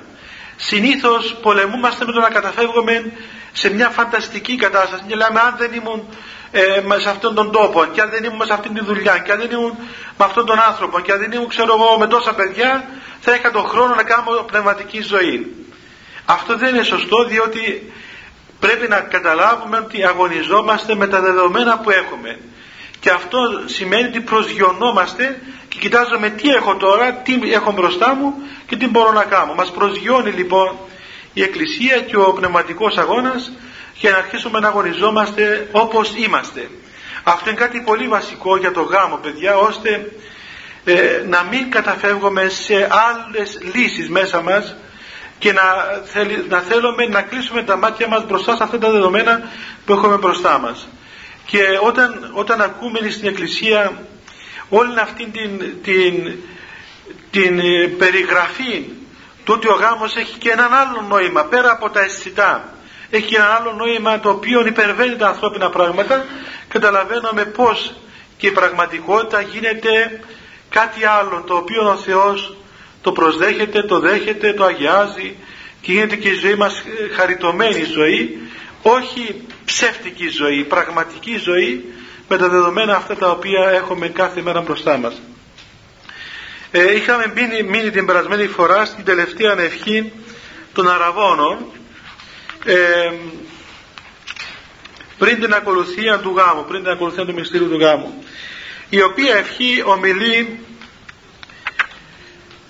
Συνήθως πολεμούμαστε με το να καταφεύγουμε σε μια φανταστική κατάσταση και λέμε αν δεν ήμουν ε, σε αυτόν τον τόπο και αν δεν ήμουν σε αυτήν τη δουλειά και αν δεν ήμουν με αυτόν τον άνθρωπο και αν δεν ήμουν ξέρω εγώ με τόσα παιδιά θα είχα τον χρόνο να κάνω πνευματική ζωή. Αυτό δεν είναι σωστό διότι πρέπει να καταλάβουμε ότι αγωνιζόμαστε με τα δεδομένα που έχουμε. Και αυτό σημαίνει ότι προσγειωνόμαστε και κοιτάζουμε τι έχω τώρα, τι έχω μπροστά μου και τι μπορώ να κάνω. Μας προσγειώνει λοιπόν η Εκκλησία και ο πνευματικός αγώνας για να αρχίσουμε να αγωνιζόμαστε όπως είμαστε. Αυτό είναι κάτι πολύ βασικό για το γάμο παιδιά ώστε ε, να μην καταφεύγουμε σε άλλες λύσεις μέσα μας και να, να θέλουμε να κλείσουμε τα μάτια μας μπροστά σε αυτά τα δεδομένα που έχουμε μπροστά μας. Και όταν, όταν ακούμε στην Εκκλησία όλη αυτή την, την, την ε, περιγραφή του ότι ο γάμος έχει και έναν άλλο νόημα πέρα από τα αισθητά έχει και ένα άλλο νόημα το οποίο υπερβαίνει τα ανθρώπινα πράγματα καταλαβαίνουμε πως και η πραγματικότητα γίνεται κάτι άλλο το οποίο ο Θεός το προσδέχεται, το δέχεται, το αγιάζει και γίνεται και η ζωή μας χαριτωμένη ζωή όχι ψεύτικη ζωή, πραγματική ζωή με τα δεδομένα αυτά τα οποία έχουμε κάθε μέρα μπροστά μας. Ε, είχαμε μείνει, μείνει την περασμένη φορά στην τελευταία ευχή των Αραβώνων ε, πριν την ακολουθία του γάμου, πριν την ακολουθία του μυστήριου του γάμου η οποία ευχή ομιλεί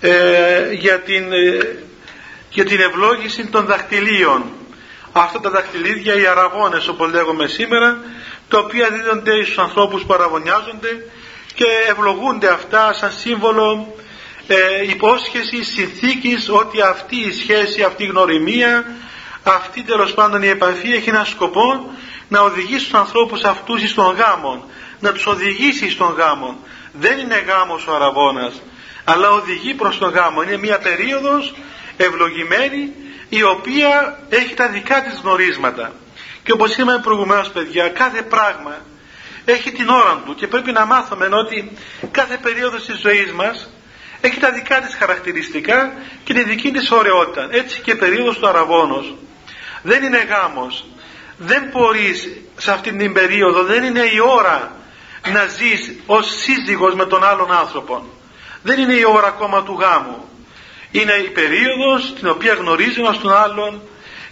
ε, για, την, ε, για την ευλόγηση των δαχτυλίων. Αυτά τα δαχτυλίδια οι αραβώνες όπως λέγουμε σήμερα τα οποία δίδονται στους ανθρώπους που αραβωνιάζονται και ευλογούνται αυτά σαν σύμβολο ε, υπόσχεση συνθήκης ότι αυτή η σχέση, αυτή η γνωριμία αυτή τέλος πάντων η επαφή έχει ένα σκοπό να οδηγήσει τους ανθρώπους αυτούς στον γάμο να τους οδηγήσει στον γάμο. Δεν είναι γάμος ο αραβώνας αλλά οδηγεί προς τον γάμο. Είναι μια περίοδος ευλογημένη η οποία έχει τα δικά της γνωρίσματα. Και όπως είπαμε προηγουμένως παιδιά κάθε πράγμα έχει την ώρα του και πρέπει να μάθουμε ότι κάθε περίοδος της ζωής μας έχει τα δικά της χαρακτηριστικά και τη δική της ωραιότητα. Έτσι και περίοδος του αραβώνος. Δεν είναι γάμος. Δεν μπορείς σε αυτήν την περίοδο δεν είναι η ώρα να ζεις ως σύζυγος με τον άλλον άνθρωπο δεν είναι η ώρα ακόμα του γάμου. Είναι η περίοδος την οποία γνωρίζει ένας τον άλλον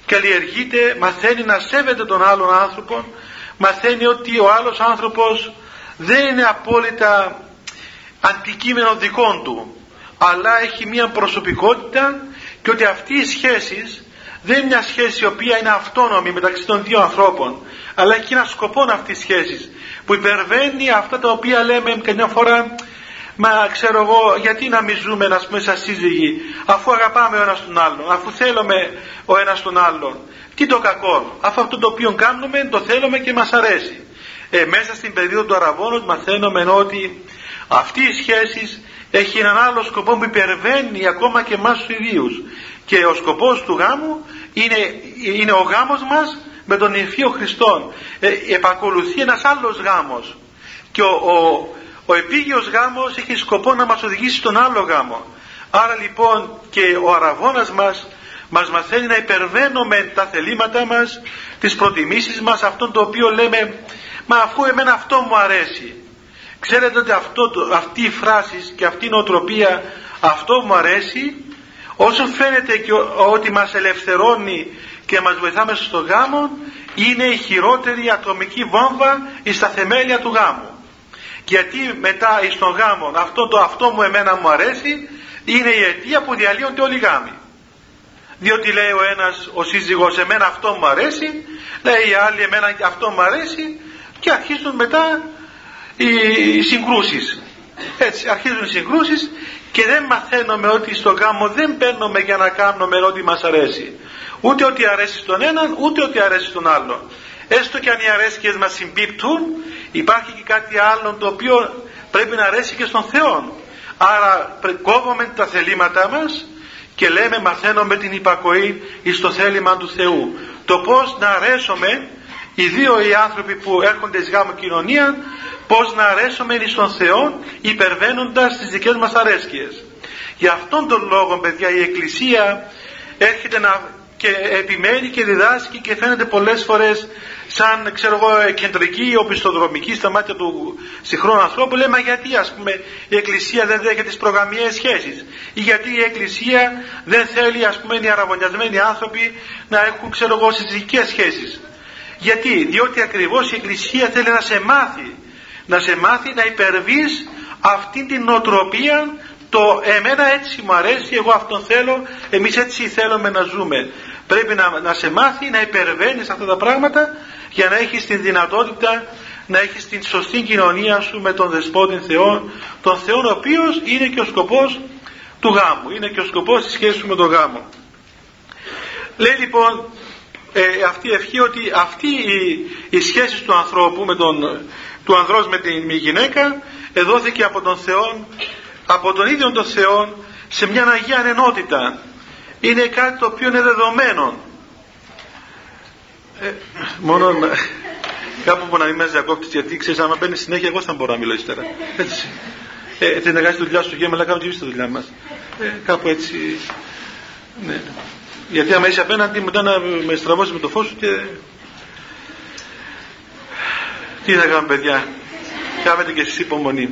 καλλιεργείται, μαθαίνει να σέβεται τον άλλον άνθρωπο μαθαίνει ότι ο άλλος άνθρωπος δεν είναι απόλυτα αντικείμενο δικών του αλλά έχει μια προσωπικότητα και ότι αυτή η σχέση δεν είναι μια σχέση η οποία είναι αυτόνομη μεταξύ των δύο ανθρώπων αλλά έχει ένα σκοπό αυτή η σχέση που υπερβαίνει αυτά τα οποία λέμε καμιά φορά Μα ξέρω εγώ γιατί να μην ζούμε να πούμε σαν σύζυγοι αφού αγαπάμε ο ένας τον άλλον, αφού θέλουμε ο ένας τον άλλον. Τι το κακό, αφού αυτό το οποίο κάνουμε το θέλουμε και μας αρέσει. Ε, μέσα στην περίοδο του Αραβώνος μαθαίνουμε ότι αυτή η σχέση έχει έναν άλλο σκοπό που υπερβαίνει ακόμα και εμάς τους ιδίους. Και ο σκοπός του γάμου είναι, είναι ο γάμος μας με τον Υφείο Χριστόν. Ε, επακολουθεί ένας άλλος γάμος. Και ο, ο, ο επίγειος γάμος έχει σκοπό να μας οδηγήσει στον άλλο γάμο. Άρα λοιπόν και ο αραβώνας μας μας μαθαίνει να υπερβαίνουμε τα θελήματά μας, τις προτιμήσεις μας, αυτό το οποίο λέμε «Μα αφού εμένα αυτό μου αρέσει». Ξέρετε ότι αυτό, αυτή η φράση και αυτή η νοοτροπία «αυτό μου αρέσει» όσο φαίνεται και ότι μας ελευθερώνει και μας βοηθάμε στο γάμο είναι η χειρότερη ατομική βόμβα στα θεμέλια του γάμου γιατί μετά εις τον γάμο αυτό το αυτό μου εμένα μου αρέσει είναι η αιτία που διαλύονται όλοι οι γάμοι. Διότι λέει ο ένας ο σύζυγος εμένα αυτό μου αρέσει λέει η άλλη εμένα αυτό μου αρέσει και αρχίζουν μετά οι συγκρούσεις. Έτσι αρχίζουν οι συγκρούσεις και δεν μαθαίνουμε ότι στο γάμο δεν παίρνουμε για να κάνουμε ό,τι μας αρέσει. Ούτε ότι αρέσει στον έναν ούτε ότι αρέσει στον άλλον. Έστω και αν οι αρέσκειες μας συμπίπτουν υπάρχει και κάτι άλλο το οποίο πρέπει να αρέσει και στον Θεό. Άρα κόβουμε τα θελήματά μας και λέμε μαθαίνουμε την υπακοή εις το θέλημα του Θεού. Το πώς να αρέσουμε οι δύο οι άνθρωποι που έρχονται εις γάμο κοινωνία πώς να αρέσουμε εις τον Θεό υπερβαίνοντας τις δικές μας αρέσκειες. Γι' αυτόν τον λόγο παιδιά η Εκκλησία έρχεται να και επιμένει και διδάσκει και φαίνεται πολλές φορές σαν ξέρω εγώ κεντρική οπισθοδρομική στα μάτια του συγχρόνου ανθρώπου λέμε γιατί ας πούμε η Εκκλησία δεν δέχεται τις προγαμιαίες σχέσεις ή γιατί η Εκκλησία δεν θέλει ας πούμε οι αραβωνιασμένοι άνθρωποι να έχουν ξέρω εγώ συζυγικές σχέσεις γιατί; Διότι ακριβώς η Εκκλησία θέλει να σε μάθει να σε μάθει να υπερβείς αυτή την νοοτροπία το εμένα έτσι μου αρέσει, εγώ αυτόν θέλω, εμείς έτσι θέλουμε να ζούμε. Πρέπει να, να σε μάθει να υπερβαίνεις αυτά τα πράγματα για να έχεις την δυνατότητα να έχεις την σωστή κοινωνία σου με τον Δεσπότη Θεό, τον Θεό ο οποίος είναι και ο σκοπός του γάμου, είναι και ο σκοπός της σχέσης σου με τον γάμο. Λέει λοιπόν ε, αυτή η ευχή ότι αυτή η, η σχέση του ανθρώπου με τον, του ανδρός με την γυναίκα εδόθηκε από τον Θεό από τον ίδιο τον Θεό σε μια Αγία Ενότητα είναι κάτι το οποίο είναι δεδομένο ε, μόνο να, κάπου που να μην με διακόπτεις γιατί ξέρεις άμα παίρνεις συνέχεια εγώ θα μπορώ να μιλώ ύστερα. Έτσι. Ε, θέλει να κάνεις τη δουλειά σου γέμα αλλά κάνουμε και τη δουλειά μας. Ε, κάπου έτσι ναι. γιατί άμα είσαι απέναντι μετά να με στραβώσεις με το φως σου και τι θα κάνουμε παιδιά; Κάνετε και εσείς υπομονή.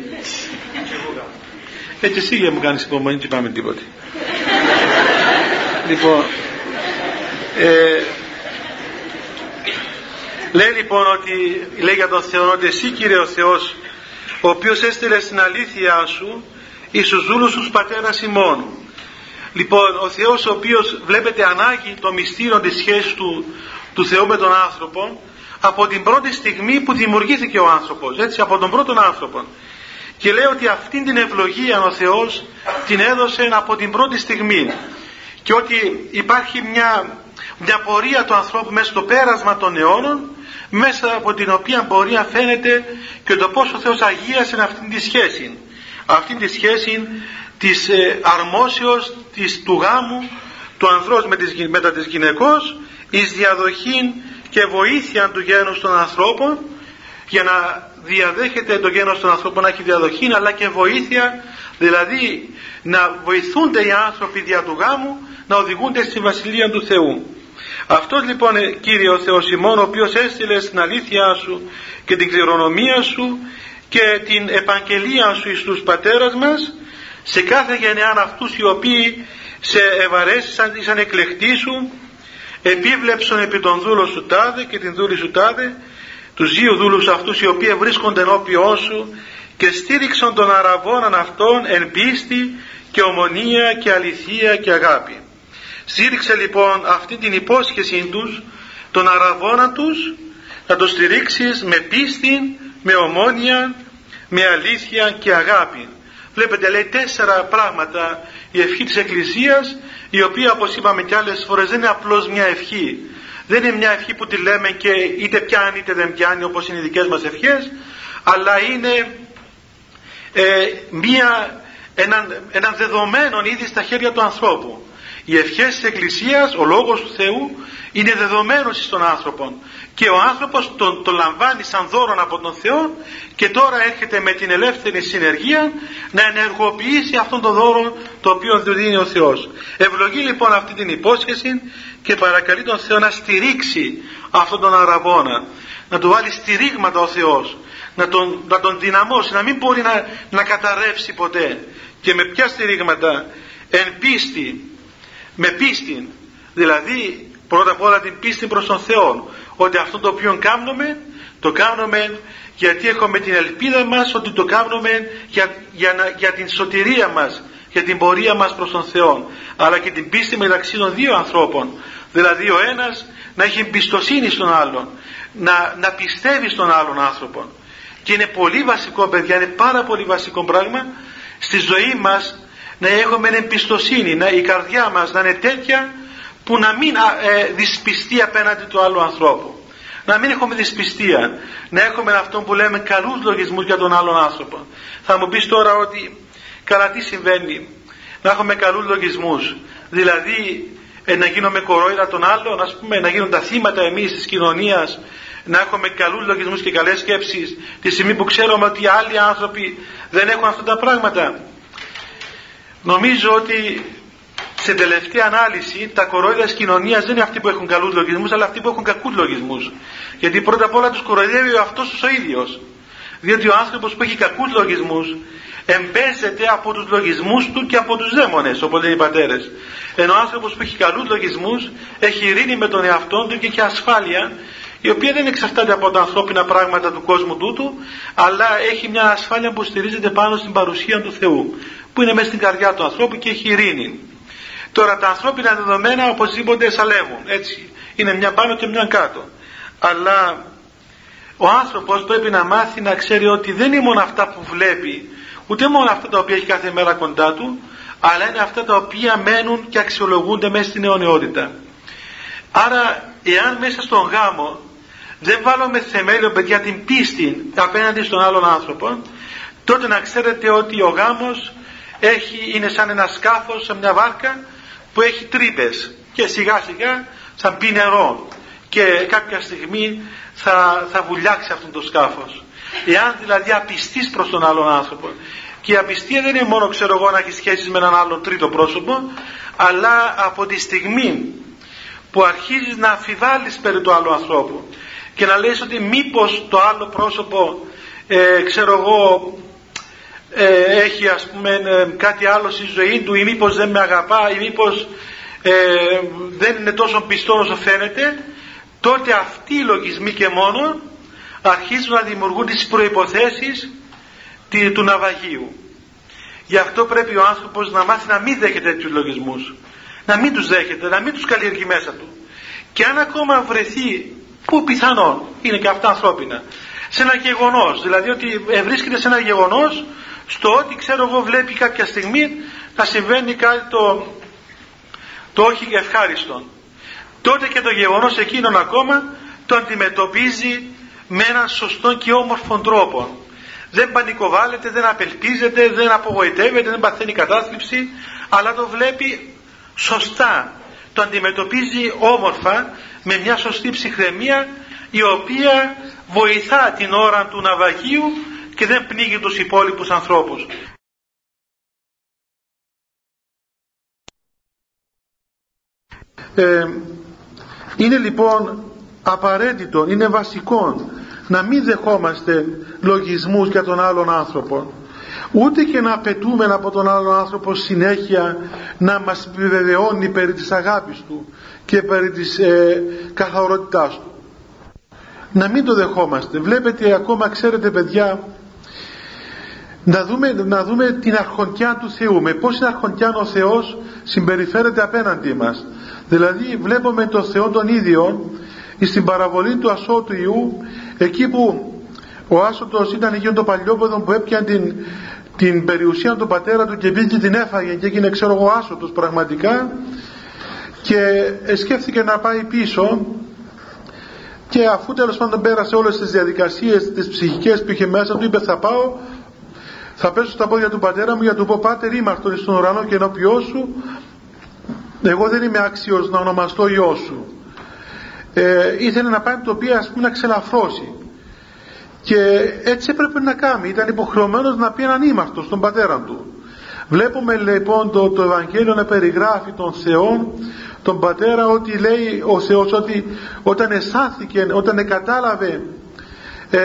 Έτσι εσύ για μου κάνεις υπομονή και πάμε τίποτε λοιπόν ε, λέει λοιπόν ότι λέει για τον Θεό ότι εσύ Κύριε ο Θεός ο οποίος έστειλες στην αλήθεια σου εις τους δούλους τους πατέρας ημών λοιπόν ο Θεός ο οποίος βλέπετε ανάγκη το μυστήριο της σχέσης του, του Θεού με τον άνθρωπο από την πρώτη στιγμή που δημιουργήθηκε ο άνθρωπος έτσι από τον πρώτον άνθρωπο. Και λέει ότι αυτήν την ευλογία ο Θεός την έδωσε από την πρώτη στιγμή. Και ότι υπάρχει μια, μια πορεία του ανθρώπου μέσα στο πέρασμα των αιώνων μέσα από την οποία πορεία φαίνεται και το πόσο ο Θεός αγίασε αυτήν τη σχέση αυτήν τη σχέση της ε, αρμόσεως της, του γάμου του ανδρός με τις, μετά της γυναικός εις διαδοχή και βοήθεια του γένους των ανθρώπων για να διαδέχεται το γένος των ανθρώπων να έχει διαδοχή αλλά και βοήθεια δηλαδή να βοηθούνται οι άνθρωποι δια του γάμου να οδηγούνται στη Βασιλεία του Θεού. Αυτός λοιπόν Κύριε ο Θεός ημών ο οποίος έστειλε στην αλήθεια σου και την κληρονομία σου και την επαγγελία σου εις τους πατέρας μας σε κάθε γενεάν αυτούς οι οποίοι σε ευαρέστησαν, ήσαν εκλεκτοί σου επίβλεψον επί τον δούλο σου τάδε και την δούλη σου τάδε τους δύο δούλους αυτούς οι οποίοι βρίσκονται ενώπιόν σου και στήριξαν τον αραβώναν αυτόν εν πίστη και ομονία και αληθεία και αγάπη. Στήριξε λοιπόν αυτή την υπόσχεση τους τον αραβώνα τους να το στηρίξεις με πίστη, με ομόνια, με αλήθεια και αγάπη. Βλέπετε λέει τέσσερα πράγματα η ευχή της Εκκλησίας η οποία όπως είπαμε και άλλες φορές δεν είναι απλώς μια ευχή δεν είναι μια ευχή που τη λέμε και είτε πιάνει είτε δεν πιάνει όπως είναι οι δικές μας ευχές αλλά είναι ε, μια, έναν, έναν δεδομένο ήδη στα χέρια του ανθρώπου. Οι ευχές της Εκκλησίας, ο Λόγος του Θεού είναι δεδομένος στον άνθρωπο και ο άνθρωπος τον, τον λαμβάνει σαν δώρο από τον Θεό και τώρα έρχεται με την ελεύθερη συνεργία να ενεργοποιήσει αυτόν τον δώρο το οποίο του δίνει ο Θεός. Ευλογεί λοιπόν αυτή την υπόσχεση και παρακαλεί τον Θεό να στηρίξει αυτόν τον αραβόνα, να του βάλει στηρίγματα ο Θεός, να τον, να τον δυναμώσει, να μην μπορεί να, να καταρρεύσει ποτέ. Και με ποια στηρίγματα, εν πίστη, με πίστη, δηλαδή πρώτα απ' όλα την πίστη προς τον Θεό, ότι αυτό το οποίο κάνουμε, το κάνουμε γιατί έχουμε την ελπίδα μας ότι το κάνουμε για, για, για την σωτηρία μας, για την πορεία μας προς τον Θεό, αλλά και την πίστη μεταξύ των δύο ανθρώπων, δηλαδή ο ένας να έχει εμπιστοσύνη στον άλλον, να, να πιστεύει στον άλλον άνθρωπο. Και είναι πολύ βασικό παιδιά, είναι πάρα πολύ βασικό πράγμα στη ζωή μας να έχουμε εμπιστοσύνη, να, η καρδιά μας να είναι τέτοια που να μην ε, δυσπιστεί απέναντι του άλλου ανθρώπου. να μην έχουμε δυσπιστία, να έχουμε αυτό που λέμε καλούς λογισμούς για τον άλλον άνθρωπο. Θα μου πεις τώρα ότι καλά τι συμβαίνει, να έχουμε καλούς λογισμούς, δηλαδή ε, να γίνουμε κορόιδα των άλλων, ας πούμε, να γίνουν τα θύματα εμείς της κοινωνίας, να έχουμε καλούς λογισμούς και καλές σκέψεις, τη στιγμή που ξέρουμε ότι άλλοι άνθρωποι δεν έχουν αυτά τα πράγματα. Νομίζω ότι σε τελευταία ανάλυση τα κορόιδα της κοινωνίας δεν είναι αυτοί που έχουν καλούς λογισμούς αλλά αυτοί που έχουν κακούς λογισμούς. Γιατί πρώτα απ' όλα τους κοροϊδεύει ο αυτός ο ίδιος. Διότι ο άνθρωπος που έχει κακούς λογισμούς εμπέζεται από τους λογισμούς του και από τους δαίμονες όπως λένε οι πατέρες. Ενώ ο άνθρωπος που έχει καλούς λογισμούς έχει ειρήνη με τον εαυτό του και έχει ασφάλεια η οποία δεν εξαρτάται από τα ανθρώπινα πράγματα του κόσμου τούτου αλλά έχει μια ασφάλεια που στηρίζεται πάνω στην παρουσία του Θεού που είναι μέσα στην καρδιά του ανθρώπου και έχει ειρήνη Τώρα τα ανθρώπινα δεδομένα οπωσδήποτε εσαλεύουν. Έτσι. Είναι μια πάνω και μια κάτω. Αλλά ο άνθρωπος πρέπει να μάθει να ξέρει ότι δεν είναι μόνο αυτά που βλέπει, ούτε μόνο αυτά τα οποία έχει κάθε μέρα κοντά του, αλλά είναι αυτά τα οποία μένουν και αξιολογούνται μέσα στην αιωνιότητα. Άρα, εάν μέσα στον γάμο δεν βάλουμε θεμέλιο, παιδιά, την πίστη απέναντι στον άλλον άνθρωπο, τότε να ξέρετε ότι ο γάμος έχει, είναι σαν ένα σκάφος σε μια βάρκα που έχει τρύπες. Και σιγά σιγά θα μπει νερό. Και κάποια στιγμή θα, θα βουλιάξει αυτό το σκάφος. Εάν δηλαδή απιστείς προς τον άλλον άνθρωπο. Και η απιστία δεν είναι μόνο ξέρω εγώ να έχεις σχέσεις με έναν άλλον τρίτο πρόσωπο αλλά από τη στιγμή που αρχίζεις να αμφιβάλλεις περί του άλλου ανθρώπου και να λες ότι μήπως το άλλο πρόσωπο ε, ξέρω εγώ ε, έχει ας πούμε ε, κάτι άλλο στη ζωή του ή μήπως δεν με αγαπά ή μήπως ε, δεν είναι τόσο πιστός όσο φαίνεται τότε αυτοί οι λογισμοί και μόνο αρχίζουν να δημιουργούν τις προϋποθέσεις του ναυαγίου. Γι' αυτό πρέπει ο άνθρωπος να μάθει να μην δέχεται τέτοιους λογισμούς να μην τους δέχεται, να μην τους καλλιεργεί μέσα του. Και αν ακόμα βρεθεί που πιθανόν είναι και αυτά ανθρώπινα σε ένα γεγονός δηλαδή ότι βρίσκεται σε ένα γεγονός στο ότι ξέρω εγώ βλέπει κάποια στιγμή να συμβαίνει κάτι το, το όχι ευχάριστο τότε και το γεγονός εκείνον ακόμα το αντιμετωπίζει με έναν σωστό και όμορφο τρόπο. Δεν πανικοβάλλεται, δεν απελπίζεται, δεν απογοητεύεται, δεν παθαίνει κατάθλιψη αλλά το βλέπει σωστά. Το αντιμετωπίζει όμορφα με μια σωστή ψυχραιμία η οποία βοηθά την ώρα του ναυαγίου και δεν πνίγει τους υπόλοιπους ανθρώπους. Ε, είναι λοιπόν απαραίτητο, είναι βασικό να μην δεχόμαστε λογισμούς για τον άλλον άνθρωπο ούτε και να απαιτούμε από τον άλλον άνθρωπο συνέχεια να μας επιβεβαιώνει περί της αγάπης του και περί της ε, καθαρότητάς του να μην το δεχόμαστε βλέπετε ακόμα ξέρετε παιδιά να δούμε, να δούμε την αρχοντιά του Θεού. Με πόση αρχοντιά ο Θεός συμπεριφέρεται απέναντί μας. Δηλαδή βλέπουμε τον Θεό τον ίδιο στην παραβολή του ασώτου Ιού εκεί που ο άσωτος ήταν εκείνο το παλιόποδο που έπιανε την, την περιουσία του πατέρα του και πήγε την έφαγε και έγινε ξέρω εγώ άσωτος πραγματικά. Και σκέφτηκε να πάει πίσω και αφού τέλος πάντων πέρασε όλες τις διαδικασίες τις ψυχικές που είχε μέσα του είπε θα πάω θα πέσω στα πόδια του πατέρα μου για να του πω πάτερ είμαι αυτόν στον ουρανό και ενώπιό σου εγώ δεν είμαι άξιος να ονομαστώ ιό σου. Ε, ήθελε να πάει το οποίο ας πούμε να ξελαφρώσει. Και έτσι έπρεπε να κάνει. Ήταν υποχρεωμένος να πει έναν ήμαρτο στον πατέρα του. Βλέπουμε λοιπόν το, το Ευαγγέλιο να περιγράφει τον Θεό τον πατέρα ότι λέει ο Θεός ότι όταν αισθάνθηκε όταν κατάλαβε ε,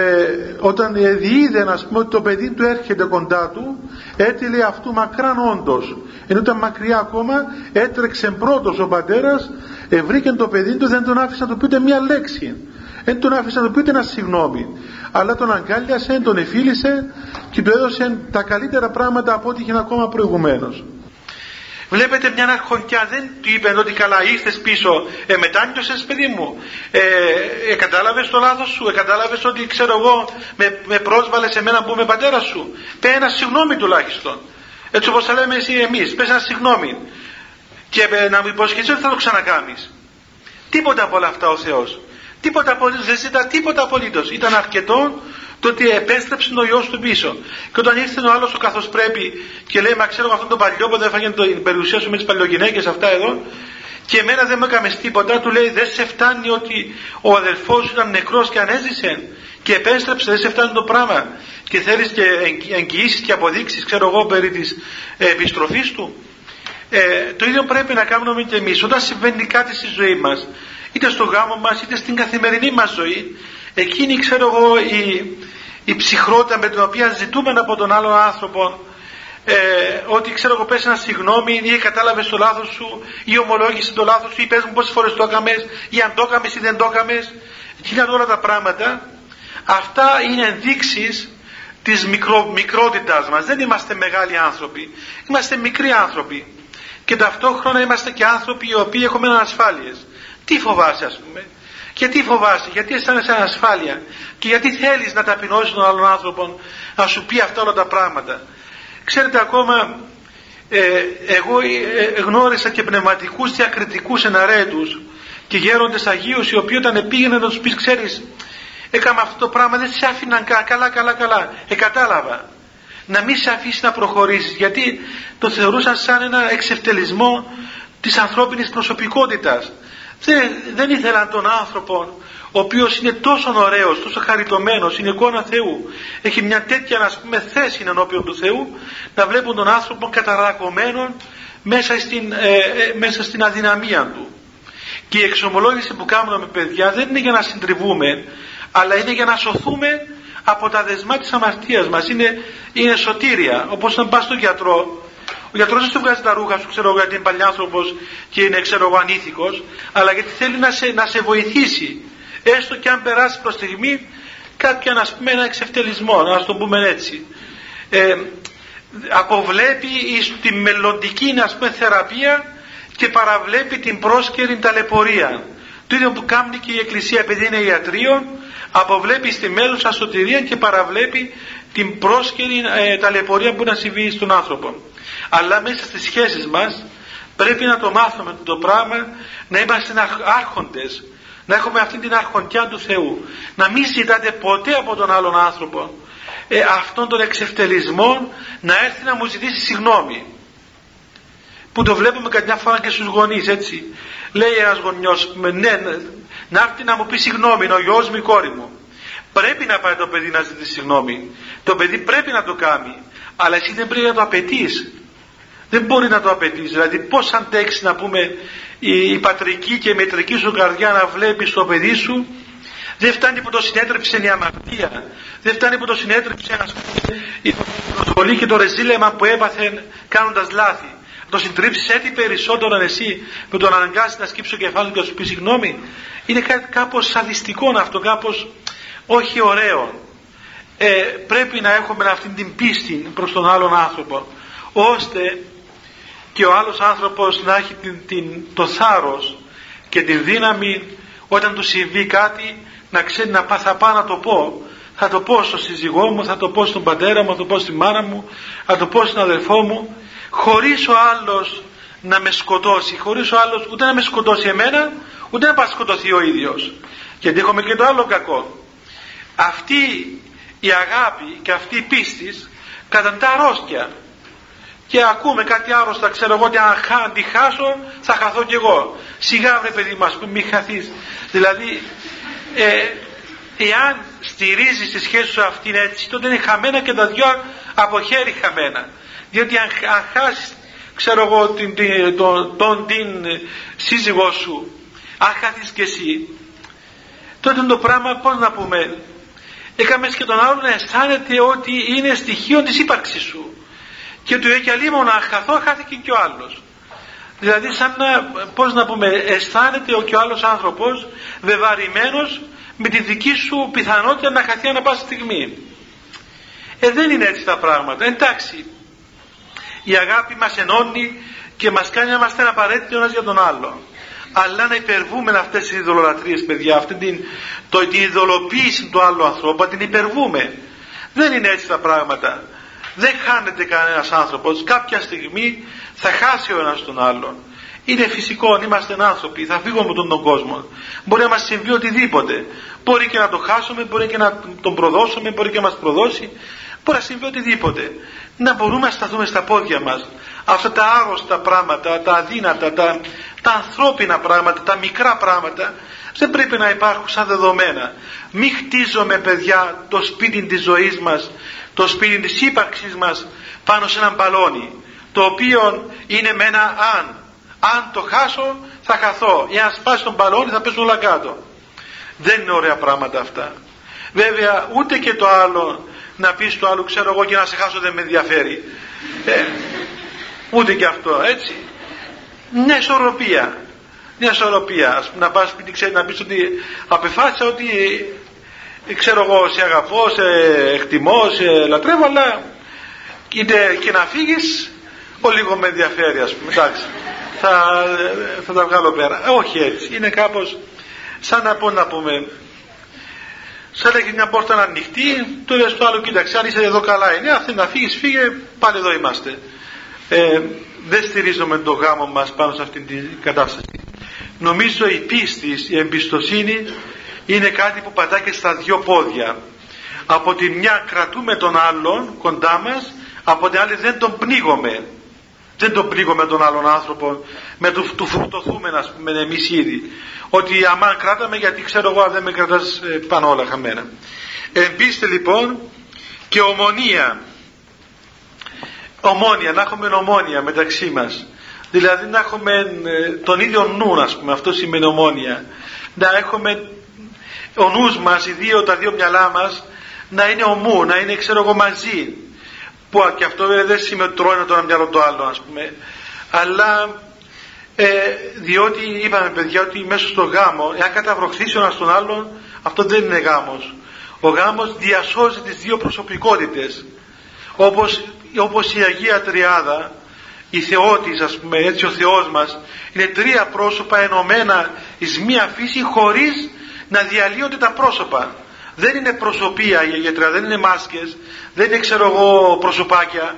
όταν διείδε να πούμε ότι το παιδί του έρχεται κοντά του έτσι λέει αυτού μακράν όντως. ενώ ήταν μακριά ακόμα έτρεξε πρώτος ο πατέρας βρήκε το παιδί του δεν τον άφησε να του πείτε μία λέξη. Δεν τον άφησε να του πείτε ένα συγγνώμη αλλά τον αγκάλιασε, τον εφίλησε και του έδωσε τα καλύτερα πράγματα από ό,τι είχε ακόμα προηγουμένως Βλέπετε μια αρχοντιά δεν του είπε ότι καλά είστε πίσω, ε, μετάνιωσες παιδί μου, ε, ε, κατάλαβες το λάθος σου, ε, κατάλαβες ότι ξέρω εγώ με, με πρόσβαλες σε μένα που είμαι πατέρας σου. Πες ένα συγγνώμη τουλάχιστον. Έτσι όπως θα λέμε εσύ εμείς, πες ένα συγγνώμη. Και ε, να μου υποσχεθεί ότι θα το ξανακάνεις. Τίποτα από όλα αυτά ο Θεός. Τίποτα απολύτως, δεν ζητά τίποτα απολύτως. Ήταν αρκετό το ότι επέστρεψε ο γιο του πίσω. Και όταν ήρθε ο άλλος ο καθώς πρέπει και λέει, Μα ξέρω αυτόν τον παλιό που δεν έφαγε την περιουσία σου με τις παλιογυναίκε αυτά εδώ, και εμένα δεν μου έκαμες τίποτα, του λέει, Δεν σε φτάνει ότι ο αδελφό σου ήταν νεκρός και ανέζησε και επέστρεψε, δεν σε φτάνει το πράγμα. Και θέλεις και εγγυήσεις και αποδείξεις, ξέρω εγώ, περί της επιστροφής του. Ε, το ίδιο πρέπει να κάνουμε και εμείς. Όταν συμβαίνει κάτι στη ζωή μας, είτε στο γάμο μας, είτε στην καθημερινή μας ζωή, εκείνη, ξέρω εγώ, η, η ψυχρότητα με την οποία ζητούμε από τον άλλον άνθρωπο ε, ότι ξέρω εγώ πες ένα συγγνώμη ή κατάλαβες το λάθος σου ή ομολόγησες το λάθος σου ή πες μου πόσες φορές το έκαμες ή αν το έκαμες ή δεν το έκαμες εκείνα όλα τα πράγματα. Αυτά είναι ενδείξεις της μικρο, μικρότητάς μας. Δεν είμαστε μεγάλοι άνθρωποι είμαστε μικροί άνθρωποι. Και ταυτόχρονα είμαστε και άνθρωποι οι οποίοι έχουμε ανασφάλειες τι φοβάσαι ας πούμε; Γιατί φοβάσαι, γιατί αισθάνεσαι ανασφάλεια; Και γιατί θέλεις να ταπεινώσεις τον άλλον άνθρωπο να σου πει αυτά όλα τα πράγματα; Ξέρετε ακόμα ε, εγώ ε, γνώρισα και πνευματικούς διακριτικούς εναρέτους και γέροντες Αγίους οι οποίοι όταν πήγαιναν να τους πεις ξέρεις έκανα αυτό το πράγμα δεν σε άφηναν καλά καλά καλά ε, κατάλαβα. Να μην σε αφήσει να προχωρήσεις γιατί το θεωρούσαν σαν ένα εξευτελισμό της ανθρώπινης προσωπικότητας δεν, δεν ήθελαν τον άνθρωπο ο οποίος είναι τόσο ωραίος, τόσο χαριτωμένος, είναι εικόνα Θεού, έχει μια τέτοια ας πούμε θέση ενώπιον του Θεού, να βλέπουν τον άνθρωπο καταρακωμένο μέσα στην, ε, ε, μέσα στην αδυναμία του. Και η εξομολόγηση που κάνουμε με παιδιά δεν είναι για να συντριβούμε, αλλά είναι για να σωθούμε από τα δεσμά της αμαρτίας μας. Είναι, είναι σωτήρια, όπως να πας στον γιατρό ο γιατρός δεν σου βγάζει τα ρούχα σου, ξέρω εγώ, γιατί είναι παλιάνθρωπος και είναι, ξέρω εγώ, ανήθικος, αλλά γιατί θέλει να σε, να σε βοηθήσει. Έστω και αν περάσει προς στιγμή κάποια, να πούμε, ένα εξευτελισμό, να το πούμε έτσι. Ε, αποβλέπει τη μελλοντική, να πούμε, θεραπεία και παραβλέπει την πρόσκαιρη ταλαιπωρία. Το ίδιο που κάνει και η Εκκλησία επειδή είναι ιατρείο, αποβλέπει στη μέλουσα σωτηρία και παραβλέπει την πρόσκαιρη ε, ταλαιπωρία που να συμβεί στον άνθρωπο αλλά μέσα στις σχέσεις μας πρέπει να το μάθουμε το πράγμα να είμαστε άρχοντες να έχουμε αυτή την αρχοντιά του Θεού. Να μην ζητάτε ποτέ από τον άλλον άνθρωπο ε, αυτόν τον εξευτελισμό να έρθει να μου ζητήσει συγγνώμη που το βλέπουμε καμιά φορά και στους γονείς έτσι. Λέει ένας γονιός ναι, να έρθει να μου πει συγγνώμη είναι ο γιος μου η κόρη μου πρέπει να πάει το παιδί να ζητήσει συγγνώμη το παιδί πρέπει να το κάνει. Αλλά εσύ δεν πρέπει να το απαιτείς. Δεν μπορεί να το απαιτήσει. Δηλαδή, πώς αντέξει να πούμε η, η, πατρική και η μετρική σου καρδιά να βλέπεις το παιδί σου. Δεν φτάνει που το συνέτρεψε η αμαρτία. Δεν φτάνει που το συνέτρεψε ας πούμε, η προσβολή και το ρεζίλεμα που έπαθε κάνοντας λάθη. Το συντρίψεις έτσι περισσότερο εσύ που τον αναγκάσεις να σκύψει το κεφάλι και να σου πει συγγνώμη. Είναι κάπως σαδιστικό αυτό, κάπως όχι ωραίο. Ε, πρέπει να έχουμε αυτή την πίστη προς τον άλλον άνθρωπο ώστε και ο άλλος άνθρωπος να έχει την, την, το θάρρος και την δύναμη όταν του συμβεί κάτι να ξέρει να θα πάω να το πω θα το πω στον σύζυγό μου, θα το πω στον πατέρα μου, θα το πω στη μάνα μου, θα το πω στον αδελφό μου χωρίς ο άλλος να με σκοτώσει, χωρίς ο άλλος ούτε να με σκοτώσει εμένα, ούτε να πάει σκοτωθεί ο ίδιος. Γιατί έχουμε και το άλλο κακό. Αυτή η αγάπη και αυτή η πίστη κατά τα αρρώστια και ακούμε κάτι άρρωστα ξέρω εγώ ότι αν τη χάσω θα χαθώ κι εγώ. Σιγά βρε παιδί μας που μη χαθείς. Δηλαδή ε, εάν στηρίζεις τη σχέση σου αυτήν έτσι τότε είναι χαμένα και τα δυο από χέρι χαμένα. Διότι αν, αν χάσεις ξέρω εγώ την, την, τον, τον, την σύζυγό σου αν χάθεις κι εσύ τότε το πράγμα πώς να πούμε έκαμες και τον άλλον να αισθάνεται ότι είναι στοιχείο της ύπαρξης σου και του έχει αλλήμον να χαθώ χάθηκε και ο άλλος. Δηλαδή σαν να πώς να πούμε αισθάνεται ο και ο άλλος άνθρωπος βεβαρημένος με τη δική σου πιθανότητα να χαθεί ανα πάσα στιγμή. Ε δεν είναι έτσι τα πράγματα. Εντάξει η αγάπη μας ενώνει και μας κάνει να είμαστε απαραίτητοι ο ένας για τον άλλο αλλά να υπερβούμε αυτές τις ειδωλολατρίες παιδιά αυτή την, το, την ειδωλοποίηση του άλλου ανθρώπου την υπερβούμε. Δεν είναι έτσι τα πράγματα δεν χάνεται κανένας άνθρωπος κάποια στιγμή θα χάσει ο ένας τον άλλον είναι φυσικό, είμαστε άνθρωποι, θα φύγουμε από τον, τον κόσμο. Μπορεί να μας συμβεί οτιδήποτε. Μπορεί και να το χάσουμε, μπορεί και να τον προδώσουμε, μπορεί και να μας προδώσει. Μπορεί να συμβεί οτιδήποτε. Να μπορούμε να σταθούμε στα πόδια μας. Αυτά τα άγωστα πράγματα, τα αδύνατα, τα, τα ανθρώπινα πράγματα, τα μικρά πράγματα δεν πρέπει να υπάρχουν σαν δεδομένα. Μην χτίζουμε παιδιά το σπίτι της ζωής μας, το σπίτι της ύπαρξης μας πάνω σε έναν μπαλόνι το οποίο είναι με ένα αν. Αν το χάσω θα χαθώ. Ή αν σπάσει τον μπαλόνι θα πέσω όλα κάτω. Δεν είναι ωραία πράγματα αυτά. Βέβαια ούτε και το άλλο να πεις στο άλλο ξέρω εγώ και να σε χάσω δεν με ενδιαφέρει. Ε, ούτε και αυτό έτσι. Μια ισορροπία. Μια ισορροπία. Να πας σπίτι να πεις ότι απεφάσισα ότι ξέρω εγώ σε αγαπώ, σε εκτιμώ, σε λατρεύω αλλά είτε και να φύγεις ο λίγο με ενδιαφέρει ας πούμε εντάξει. Θα, θα τα βγάλω πέρα. Ε, όχι έτσι. Είναι κάπως σαν να πω να πούμε σαν να έχει μια πόρτα να ανοιχτεί το λες το άλλο κοίταξε αν είσαι εδώ καλά είναι αυτή να φύγεις φύγε πάλι εδώ είμαστε. Ε, δεν στηρίζουμε το γάμο μας πάνω σε αυτή την κατάσταση. Νομίζω η πίστη, η εμπιστοσύνη είναι κάτι που πατάει και στα δυο πόδια. Από τη μια κρατούμε τον άλλον κοντά μας από την άλλη δεν τον πνίγουμε δεν τον πνίγουμε τον άλλον άνθρωπο. Με του, του φρουτοθούμε να πούμε εμείς ήδη. Ότι αμάν κράταμε γιατί ξέρω εγώ δεν με κρατάς ε, πάνω όλα χαμένα. Εμπίστε λοιπόν και ομονία. Ομόνια να έχουμε ομόνια μεταξύ μας. Δηλαδή να έχουμε ε, τον ίδιο νου ας πούμε. Αυτό σημαίνει ομόνια. Να έχουμε ο νους μας οι δύο, τα δύο μυαλά μας να είναι ομού, να είναι ξέρω εγώ μαζί. Που και αυτό δεν σημαίνει ότι τρώει το ένα μυαλό το άλλο ας πούμε. Αλλά ε, διότι είπαμε παιδιά ότι μέσα στο γάμο εάν καταβροχθήσει ο ένας τον άλλον αυτό δεν είναι γάμος. Ο γάμος διασώζει τις δύο προσωπικότητες. Όπως, όπως η Αγία Τριάδα η Θεότης ας πούμε έτσι ο Θεός μας είναι τρία πρόσωπα ενωμένα εις μία φύση χωρίς να διαλύονται τα πρόσωπα. Δεν είναι προσωπία η Αγία Τριάδα δεν είναι μάσκες δεν είναι ξέρω εγώ προσωπάκια.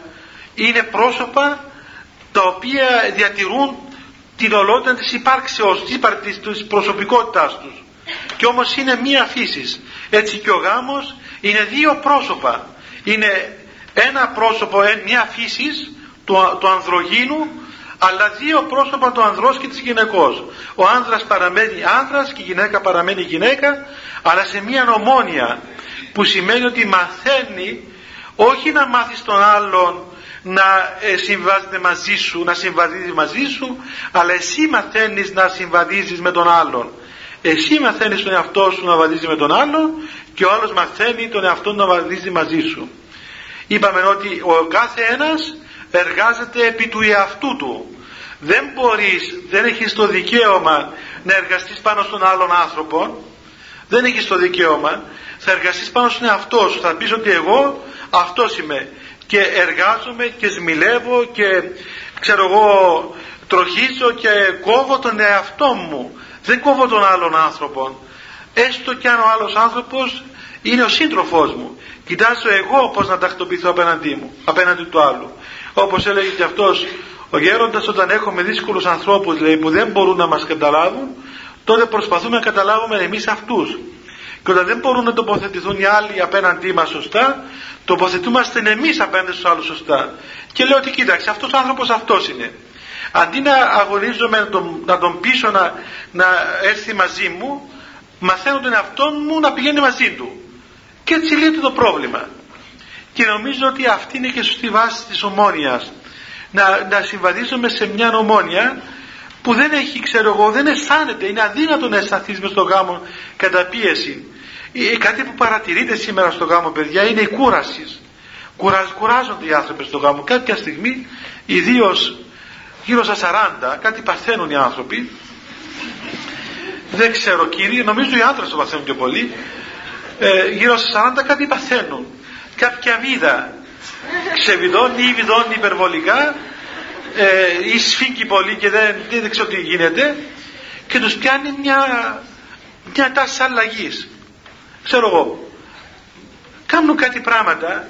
Είναι πρόσωπα τα οποία διατηρούν την ολότητα της υπάρξεως της, της προσωπικότητάς τους. Και όμως είναι μία φύσης. Έτσι και ο γάμος είναι δύο πρόσωπα. Είναι ένα πρόσωπο, μία φύσης του, του ανδρογίνου αλλά δύο πρόσωπα του ανδρός και της γυναικός ο άνδρας παραμένει άνδρας και η γυναίκα παραμένει γυναίκα αλλά σε μία ομόνια που σημαίνει ότι μαθαίνει όχι να μάθεις τον άλλον να ε, συμβάζεται μαζί σου, να συμβαδίζεις μαζί σου, αλλά εσύ μαθαίνεις να συμβαδίζεις με τον άλλον. Εσύ μαθαίνεις τον εαυτό σου να βαδίζει με τον άλλον και ο άλλος μαθαίνει τον εαυτό να βαδίζει μαζί σου. Είπαμε ότι ο κάθε ένας εργάζεται επί του εαυτού του. Δεν μπορείς, δεν έχεις το δικαίωμα να εργαστείς πάνω στον άλλον άνθρωπο, δεν έχεις το δικαίωμα, θα εργαστείς πάνω στον εαυτό σου, θα πεις ότι εγώ αυτός είμαι. Και εργάζομαι και σμιλεύω και ξέρω εγώ τροχίζω και κόβω τον εαυτό μου. Δεν κόβω τον άλλον άνθρωπο έστω και αν ο άλλος άνθρωπος είναι ο σύντροφός μου. Κοιτάζω εγώ πως να τακτοποιηθώ απέναντί μου απέναντι του άλλου όπως έλεγε και αυτός ο γέροντας όταν έχουμε δύσκολους ανθρώπους λέει, που δεν μπορούν να μας καταλάβουν τότε προσπαθούμε να καταλάβουμε εμείς αυτούς και όταν δεν μπορούν να τοποθετηθούν οι άλλοι απέναντί μας σωστά τοποθετούμαστε εμείς απέναντι στους άλλους σωστά. Και λέω ότι κοίταξε, αυτός ο άνθρωπος αυτός είναι. Αντί να αγωνίζομαι να τον, να τον πείσω να, να έρθει μαζί μου, μαθαίνω τον εαυτό μου να πηγαίνει μαζί του. Και έτσι λύεται το πρόβλημα. Και νομίζω ότι αυτή είναι και σωστή βάση της ομόνιας. Να, να συμβαδίζουμε σε μια ομόνια που δεν έχει, ξέρω εγώ, δεν αισθάνεται, είναι αδύνατο να αισθανθείς με στο γάμο κατά πίεση. Ε, κάτι που παρατηρείται σήμερα στο γάμο παιδιά είναι η κούραση. κουράζονται οι άνθρωποι στο γάμο. Κάποια στιγμή, ιδίως γύρω στα 40, κάτι παθαίνουν οι άνθρωποι. Δεν ξέρω κύριε, νομίζω οι άντρε το παθαίνουν πιο πολύ. Ε, γύρω στα 40 κάτι παθαίνουν. Κάποια βίδα. Ξεβιδώνει ή βιδώνει υπερβολικά ε, ή σφίγγει πολύ και δεν, δεν ξέρω τι γίνεται και τους πιάνει μια, μια τάση αλλαγής. Ξέρω εγώ κάνουν κάτι πράγματα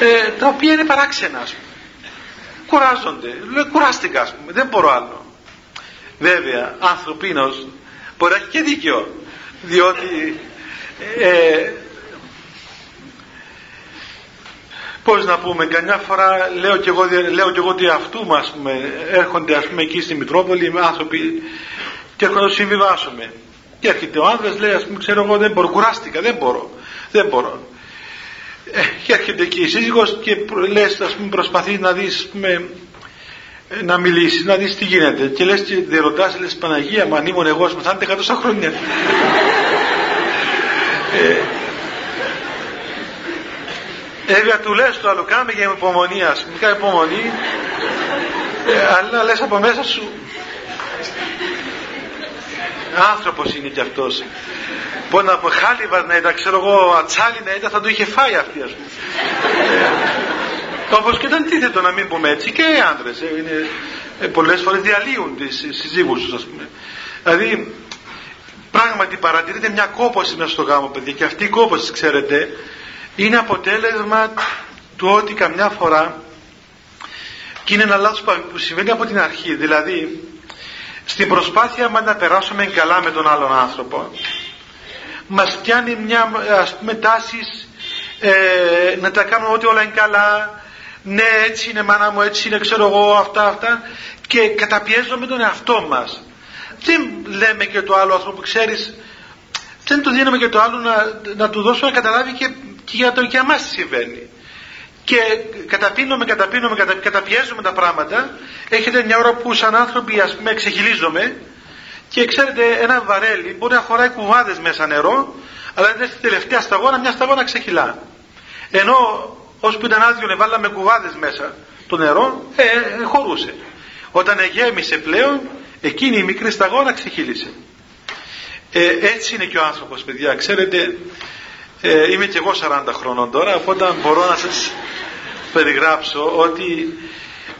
ε, τα οποία είναι παράξενα ας πούμε. κουράζονται. Λέω κουράστηκα ας πούμε. Δεν μπορώ άλλο. Βέβαια ανθρωπίνος μπορεί να έχει και δίκιο διότι ε, πώς να πούμε καμιά φορά λέω και εγώ, λέω και εγώ ότι αυτού μας πούμε, έρχονται ας πούμε εκεί στη Μητρόπολη με άνθρωποι και έρχονται να συμβιβάσουμε. Και έρχεται ο άνδρας λέει ας πούμε ξέρω εγώ δεν μπορώ κουράστηκα δεν μπορώ δεν μπορώ ε, και έρχεται εκεί η σύζυγος και λες ας πούμε προσπαθεί να δεις πούμε, να μιλήσει, να δεις τι γίνεται. Και λες και δεν ρωτάς λες Παναγία μου αν ήμουν εγώ ας πούμε θα είναι 100 χρόνια ε, Βέβαια του λες το άλλο κάμε για υπομονή ας πούμε, κάνει υπομονή ε, αλλά λες από μέσα σου άνθρωπος είναι κι αυτός Μπορεί να πω χάλιβα να ήταν, ξέρω εγώ, ατσάλι να ήταν, θα το είχε φάει αυτή, ας πούμε. ε, Όπως και ήταν τίθετο να μην πούμε έτσι, και οι άντρε. Ε, ε, Πολλές φορές διαλύουν τις συζύγους τους, ας πούμε. Δηλαδή, πράγματι παρατηρείται μια κόπωση μέσα στο γάμο, παιδί, και αυτή η κόπωση, ξέρετε, είναι αποτέλεσμα του ότι καμιά φορά και είναι ένα λάθος που συμβαίνει από την αρχή δηλαδή στην προσπάθεια μας να περάσουμε καλά με τον άλλον άνθρωπο μας πιάνει μια ας πούμε τάση ε, να τα κάνουμε ότι όλα είναι καλά ναι έτσι είναι μάνα μου έτσι είναι ξέρω εγώ αυτά αυτά και καταπιέζουμε τον εαυτό μας. Δεν λέμε και το άλλο άνθρωπο ξέρεις δεν του δίνουμε και το άλλο να, να του δώσουμε να καταλάβει και, και για το για μας τι συμβαίνει. Και καταπίνουμε, καταπίνουμε, κατα, καταπιέζουμε τα πράγματα. Έχετε μια ώρα που σαν άνθρωποι ας πούμε ξεχυλίζομαι. Και ξέρετε ένα βαρέλι μπορεί να χωράει κουβάδες μέσα νερό αλλά δεν στη τελευταία σταγόνα μια σταγόνα ξεχυλά. Ενώ όσο που ήταν άδειο βάλαμε κουβάδες μέσα το νερό ε, ε, χωρούσε. Όταν γέμισε πλέον εκείνη η μικρή σταγόνα ξεχύλισε. Ε, έτσι είναι και ο άνθρωπος παιδιά. Ξέρετε ε, είμαι και εγώ 40 χρόνων τώρα οπότε μπορώ να σας περιγράψω ότι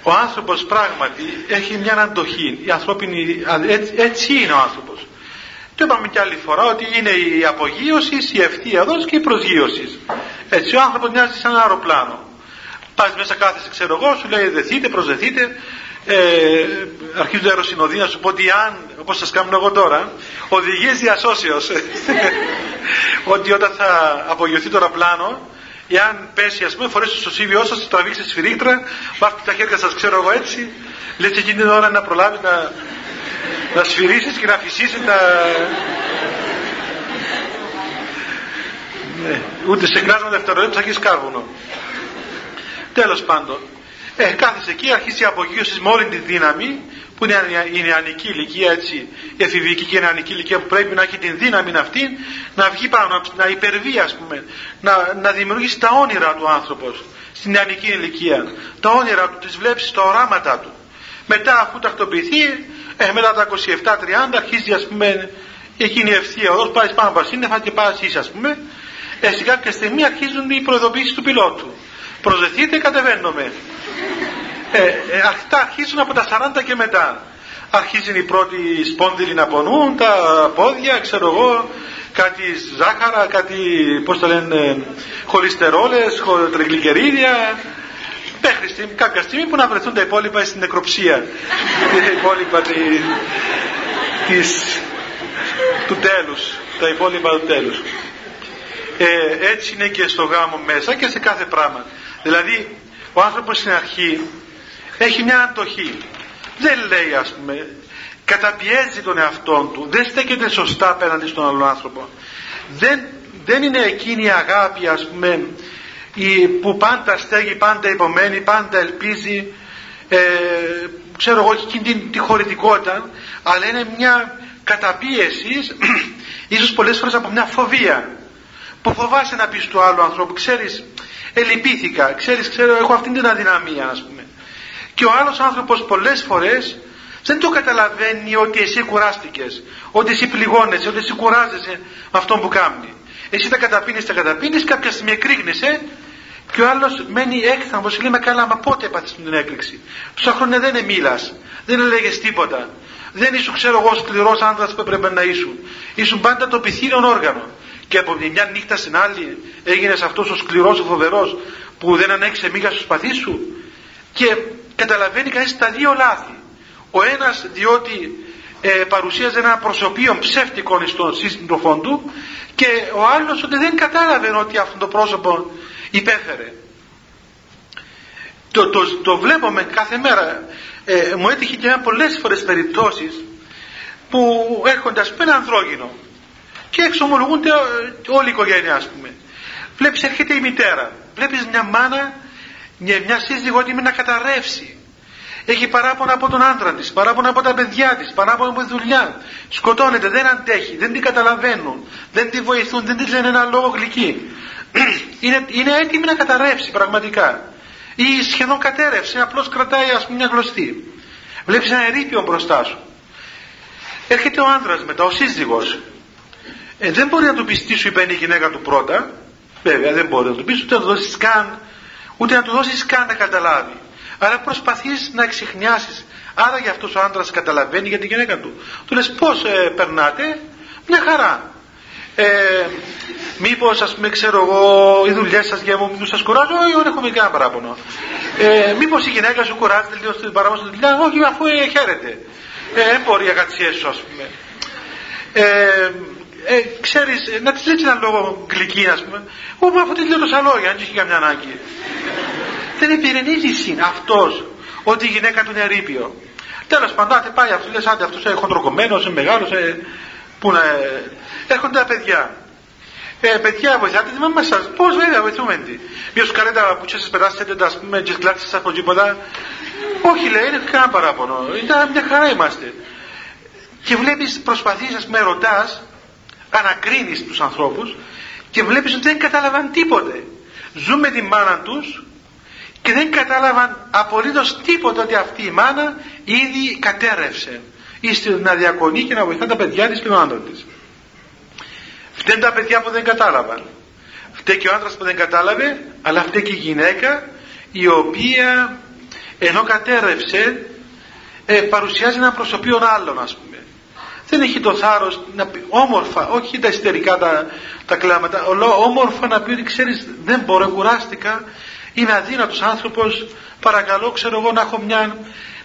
ο άνθρωπος πράγματι έχει μια αντοχή η ανθρώπινη, έτσι, έτσι είναι ο άνθρωπος το είπαμε και άλλη φορά ότι είναι η απογείωσης, η ευθεία δόση και η προσγείωσης. Έτσι ο άνθρωπος μοιάζει σαν ένα αεροπλάνο. Πας μέσα κάθεσαι ξέρω εγώ, σου λέει δεθείτε, προσδεθείτε, ε, αρχίζουν τα αεροσυνοδοί να σου πω ότι αν, όπως σας κάνω εγώ τώρα, οδηγίες διασώσεως, ότι όταν θα απογειωθεί το αεροπλάνο, εάν πέσει ας πούμε φορέσετε στο σύμβιό σας τραβήξετε τη σφυρίχτρα βάφτε τα χέρια σας ξέρω εγώ έτσι λες εκείνη την ώρα να προλάβεις να, να σφυρίσεις και να φυσήσεις τα ναι, ούτε σε κλάσμα δευτερολέπτου θα έχεις κάρβουνο. Τέλος πάντων ε, κάθεσαι εκεί, αρχίζει η απογείωση με όλη τη δύναμη που είναι η νεανική ηλικία έτσι, η εφηβική και η νεανική ηλικία που πρέπει να έχει την δύναμη αυτή να βγει πάνω, να υπερβεί ας πούμε, να, να δημιουργήσει τα όνειρα του άνθρωπος στην νεανική ηλικία. Τα όνειρα του, τις βλέπεις, τα οράματα του. Μετά αφού τακτοποιηθεί, ε, μετά τα 27-30 αρχίζει ας πούμε εκείνη η ευθεία οδός, πάει πάνω από σύννεφα και πάει εσύ ας πούμε. Ε, σε κάποια στιγμή αρχίζουν οι προειδοποιήσεις του πιλότου. Προσδεθείτε, κατεβαίνουμε. Ε, ε, αυτά αρχίζουν από τα 40 και μετά. Αρχίζουν οι πρώτοι σπόνδυλοι να πονούν, τα πόδια, ξέρω εγώ, κάτι ζάχαρα, κάτι, πώς το λένε, χολυστερόλες, τριγλικερίδια, μέχρι στιγμή, κάποια στιγμή που να βρεθούν τα υπόλοιπα στην νεκροψία. τα υπόλοιπα τη, της, του τέλους, τα υπόλοιπα του τέλους. Ε, έτσι είναι και στο γάμο μέσα και σε κάθε πράγμα. Δηλαδή, ο άνθρωπος στην αρχή έχει μια αντοχή. Δεν λέει ας πούμε, καταπιέζει τον εαυτό του, δεν στέκεται σωστά απέναντι στον άλλον άνθρωπο. Δεν, δεν είναι εκείνη η αγάπη ας πούμε η, που πάντα στέγει, πάντα υπομένει, πάντα ελπίζει, ε, ξέρω εγώ εκείνη τη, τη χωρητικότητα, αλλά είναι μια καταπίεση, ίσως πολλές φορές από μια φοβία, που φοβάσαι να πεις του άλλου ανθρώπου, ξέρεις, ελυπήθηκα, ξέρεις, ξέρω, έχω αυτήν την αδυναμία ας πούμε. Και ο άλλος άνθρωπος πολλές φορές δεν το καταλαβαίνει ότι εσύ κουράστηκες, ότι εσύ πληγώνεσαι, ότι εσύ κουράζεσαι με αυτόν που κάνει. Εσύ τα καταπίνεις, τα καταπίνεις, κάποια στιγμή εκρήγνεσαι και ο άλλος μένει έκθαμος και λέει καλά μα πότε έπαθες την έκρηξη; Τόσα χρόνια δεν μίλας, δεν έλεγες τίποτα. Δεν ήσουν ξέρω εγώ σκληρός άνδρας που έπρεπε να ήσουν. Ήσουν πάντα το πυθύνιον όργανο. Και από τη μια νύχτα στην άλλη έγινες αυτός ο σκληρός, ο φοβερός που δεν ανέξε μίγα στο σπαθί σου. Και καταλαβαίνει κανείς τα δύο λάθη. Ο ένας διότι ε, παρουσίαζε ένα προσωπείο ψεύτικο στον σύντροφό του και ο άλλος ότι δεν κατάλαβε ότι αυτό το πρόσωπο υπέφερε. Το, το, το βλέπουμε κάθε μέρα. Ε, μου έτυχε και πολλές φορές περιπτώσεις που έρχονται ας πούμε ένα ανδρόγυνο και εξομολογούνται όλη η οικογένεια ας πούμε. Βλέπεις έρχεται η μητέρα, βλέπεις μια μάνα, μια, μια σύζυγο έτοιμη να καταρρεύσει έχει παράπονα από τον άντρα της, παράπονα από τα παιδιά της, παράπονα από τη δουλειά. Σκοτώνεται, δεν αντέχει, δεν την καταλαβαίνουν, δεν τη βοηθούν, δεν της λένε ένα λόγο γλυκή. Είναι, είναι έτοιμη να καταρρεύσει πραγματικά. Ή σχεδόν κατέρευσε, απλώς κρατάει ας πούμε μια γλωστή. Βλέπεις ένα ερήπιο μπροστά σου. Έρχεται ο άντρας μετά, ο σύζυγος. Ε, δεν μπορεί να του πει τι σου είπε η γυναίκα του πρώτα. Βέβαια δεν μπορεί να του πει ούτε να του δώσεις καν, ούτε να του δώσεις καν να καταλάβει. Αλλά προσπαθείς να εξηχνιάσεις άρα για αυτός ο άντρας καταλαβαίνει για την γυναίκα του. Του λες πως ε, περνάτε; Μια χαρά. Ε, μήπως ας πούμε ξέρω εγώ οι δουλειές σας για μου σας κουράζω; Όχι δεν έχουμε κανένα παράπονο. Ε, μήπως η γυναίκα σου κουράζεται λίγο στην παράμονη στη δουλειά; Όχι αφού ε, χαίρεται. Ε, δεν μπορεί οι αγατσιές σου ας πούμε. Ε, ε, ξέρεις, να της λέξει ένα λόγο γλυκή ας πούμε, εγώ αφού της λέω τόσα λόγια, αν έχει καμιά ανάγκη δεν επιρρενίζει αυτός ότι η γυναίκα του είναι ερήπιο. Τέλος πάντων, πάει αυτό, λες άντε αυτός είναι χοντροκομμένος, είναι μεγάλος, ε, που να... Ε, έρχονται τα παιδιά. Ε, παιδιά, βοηθάτε τη μάμα σας. Πώς βέβαια βοηθούμε τη. Μήπως κάνετε τα πουτσιάς σας περάσετε, τα πούμε, τις κλάξεις από τίποτα. Όχι λέει, είναι κανένα παράπονο. Ήταν μια χαρά είμαστε. Και βλέπεις, προσπαθείς, ας πούμε, ρωτάς, ανακρίνεις τους ανθρώπους και βλέπεις ότι δεν κατάλαβαν τίποτε. Ζουν με τη μάνα τους και δεν κατάλαβαν απολύτως τίποτα ότι αυτή η μάνα ήδη κατέρευσε ή να διακονεί και να βοηθά τα παιδιά της και τον άντρα της. Φταίνουν τα παιδιά που δεν κατάλαβαν. Φταίει και ο άντρας που δεν κατάλαβε, αλλά φταίει και η γυναίκα η οποία ενώ κατέρευσε ε, παρουσιάζει ένα προσωπείο άλλον ας πούμε. Δεν έχει το θάρρος να πει όμορφα, όχι τα ιστερικά τα, τα κλάματα, όμορφα να πει ότι ξέρεις δεν μπορώ, κουράστηκα είμαι αδύνατος άνθρωπος παρακαλώ ξέρω εγώ να έχω μια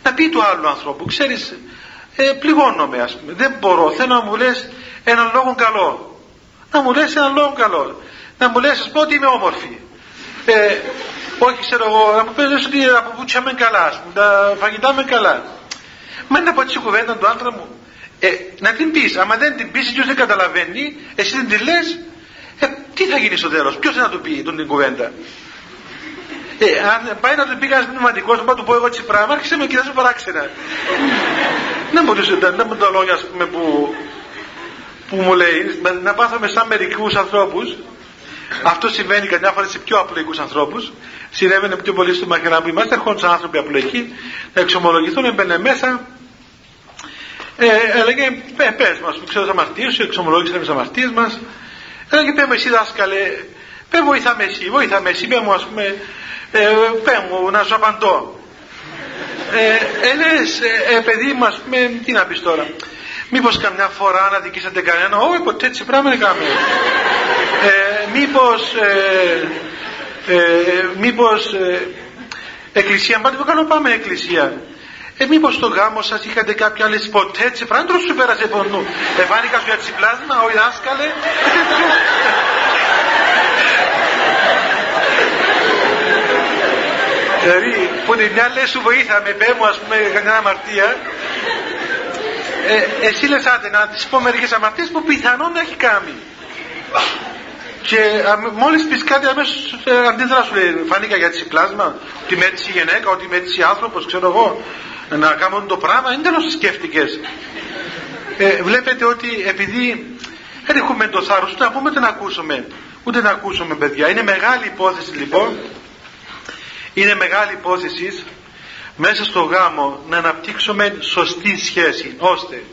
να πει του άλλου ανθρώπου ξέρεις ε, πληγώνομαι ας πούμε δεν μπορώ θέλω να μου λες έναν λόγο καλό. Να μου λες έναν λόγο καλό. Να μου λες ας πω ότι είμαι όμορφη. Ε, όχι ξέρω εγώ να μου πες ότι από πούτσια με καλά ας πούμε, τα φαγητά με καλά. Μα είναι από τη κουβέντα του άντρα μου ε, να την πεις άμα δεν την πεις και δεν καταλαβαίνει εσύ δεν την λες ε, τι θα γίνει στο τέλος; Ποιος θα του πει τον την κουβέντα; Ε, αν πάει να του πει κανένας πνευματικός, να του πω εγώ έτσι πράγμα, άρχισε με κοιτάζει παράξενα. δεν μπορούσε να μου το λόγια πούμε, που, που μου λέει, να πάθαμε σαν μερικούς ανθρώπους. Αυτό συμβαίνει καμιά φορά σε πιο απλοϊκούς ανθρώπους. Συνέβαινε πιο πολύ στο μαχαιρά που είμαστε. Ερχόντουσαν άνθρωποι απλοϊκοί να εξομολογηθούν, έμπαινε μέσα. Ε, έλεγε, πε, πες μας, που ξέρω τι αμαρτίες σου, εξομολόγησε τι αμαρτίες μας. Έλεγε, πέ μου εσύ δάσκαλε, πέ βοήθαμε εσύ, βοήθαμε εσύ, πέ μου ας πούμε, ε, πέ μου να σου απαντώ ε, ε, λες, ε, ε, παιδί μας με, τι να πεις τώρα μήπως καμιά φορά να δικήσατε κανένα όχι ποτέ έτσι πράγμα δεν κάνουμε ε, μήπως ε, ε, μήπως ε, εκκλησία πάτε που κάνω πάμε εκκλησία ε, μήπως στο γάμο σας είχατε κάποια άλλη ποτέ έτσι πράγμα σου πέρασε πονού εφάνηκα σου έτσι πλάσμα όχι δάσκαλε Δηλαδή που την μια λέει σου βοήθαμε, πέ μου ας πούμε κανένα αμαρτία. Ε, εσύ λες άντε να της πω μερικές αμαρτίες που πιθανόν έχει κάνει. Και μόλις πεις κάτι αμέσως ε, αντίδρα σου λέει φάνηκα για έτσι πλάσμα. Ότι με έτσι γυναίκα, ότι με έτσι άνθρωπος ξέρω εγώ να κάνω το πράγμα δεν τέλος σκέφτηκες. Ε, βλέπετε ότι επειδή δεν έχουμε το θάρρος ούτε να πούμε ούτε να ακούσουμε ούτε να ακούσουμε παιδιά. Είναι μεγάλη υπόθεση λοιπόν. Είναι μεγάλη υπόθεση μέσα στο γάμο να αναπτύξουμε σωστή σχέση ώστε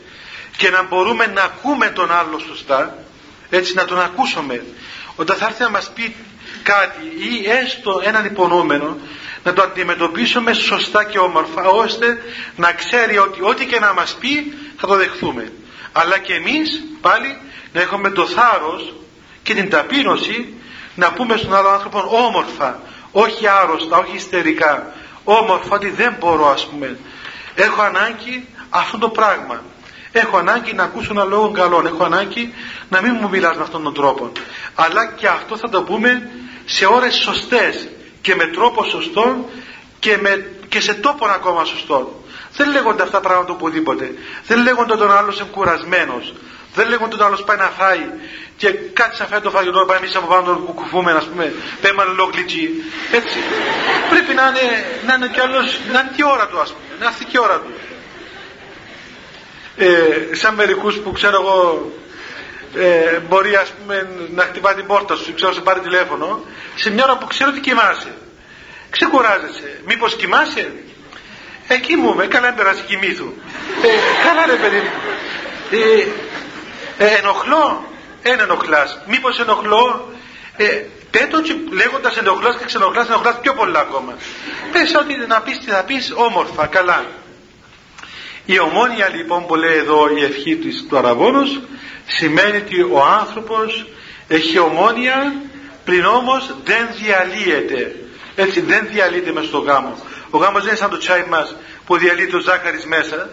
και να μπορούμε να ακούμε τον άλλο σωστά έτσι να τον ακούσουμε. Όταν θα έρθει να μας πει κάτι ή έστω έναν υπονοούμενο να το αντιμετωπίσουμε σωστά και όμορφα ώστε να ξέρει ότι ό,τι και να μας πει θα το δεχθούμε. Αλλά και εμείς πάλι να έχουμε το θάρρος και την ταπείνωση να πούμε στον άλλο άνθρωπο όμορφα όχι άρρωστα, όχι ιστερικά όμορφα ότι δεν μπορώ ας πούμε. Έχω ανάγκη αυτό το πράγμα Έχω ανάγκη να ακούσω ένα λόγο καλό. Έχω ανάγκη να μην μου μιλάς με αυτόν τον τρόπο. Αλλά και αυτό θα το πούμε σε ώρες σωστές και με τρόπο σωστό και, με, και σε τόπο ακόμα σωστό. Δεν λέγονται αυτά πράγματα οπουδήποτε. Δεν λέγονται τον άλλος κουρασμένος. Δεν λέγονται τον άλλος πάει να φάει και κάτσε να φάει το φαγητό, πάει εμείς από πάνω τον κουκουφούμε, ας πούμε, πέμα λόγκλιτσι. Έτσι. Πρέπει να είναι, να είναι κι άλλος, να είναι και ώρα του, ας πούμε, να έρθει και ώρα του. Ε, σαν μερικούς που ξέρω εγώ ε, μπορεί ας πούμε να χτυπά την πόρτα σου, ξέρω σε πάρει τηλέφωνο, σε μια ώρα που ξέρω ότι κοιμάσαι. Ξεκουράζεσαι. Μήπως κοιμάσαι; Εκεί μου είμαι, καλά έμπερασε κοιμήθου. Ε, καλά ρε παιδί μου. Ε, ε, ενοχλώ; Ένα ενοχλάς. Μήπως ενοχλώ; Ε, πέτω και λέγοντας ενοχλάς και ξενοχλάς, ενοχλάς πιο πολλά ακόμα. Πες ότι να πεις τι θα πεις όμορφα, καλά. Η ομόνια λοιπόν που λέει εδώ η ευχή της του Αραβόνος σημαίνει ότι ο άνθρωπος έχει ομόνια πριν όμως δεν διαλύεται. Έτσι δεν διαλύεται μέσα στο γάμο. Ο γάμος δεν είναι σαν το τσάι μας που διαλύει το ζάχαρης μέσα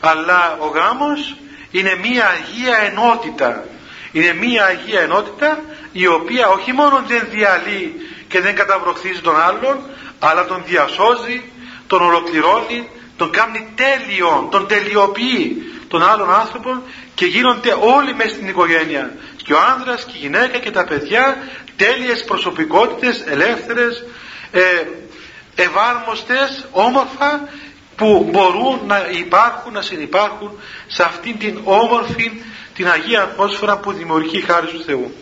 αλλά ο γάμος είναι μία Αγία Ενότητα. Είναι μία Αγία Ενότητα η οποία όχι μόνο δεν διαλύει και δεν καταβροχθίζει τον άλλον αλλά τον διασώζει, τον ολοκληρώνει τον κάνει τέλειο, τον τελειοποιεί τον άλλον άνθρωπο και γίνονται όλοι μέσα στην οικογένεια και ο άνδρας και η γυναίκα και τα παιδιά τέλειες προσωπικότητες ελεύθερες ε, ευάρμοστες όμορφα που μπορούν να υπάρχουν, να συνεπάρχουν σε αυτήν την όμορφη την Αγία Ατμόσφαιρα που δημιουργεί χάρη του Θεού.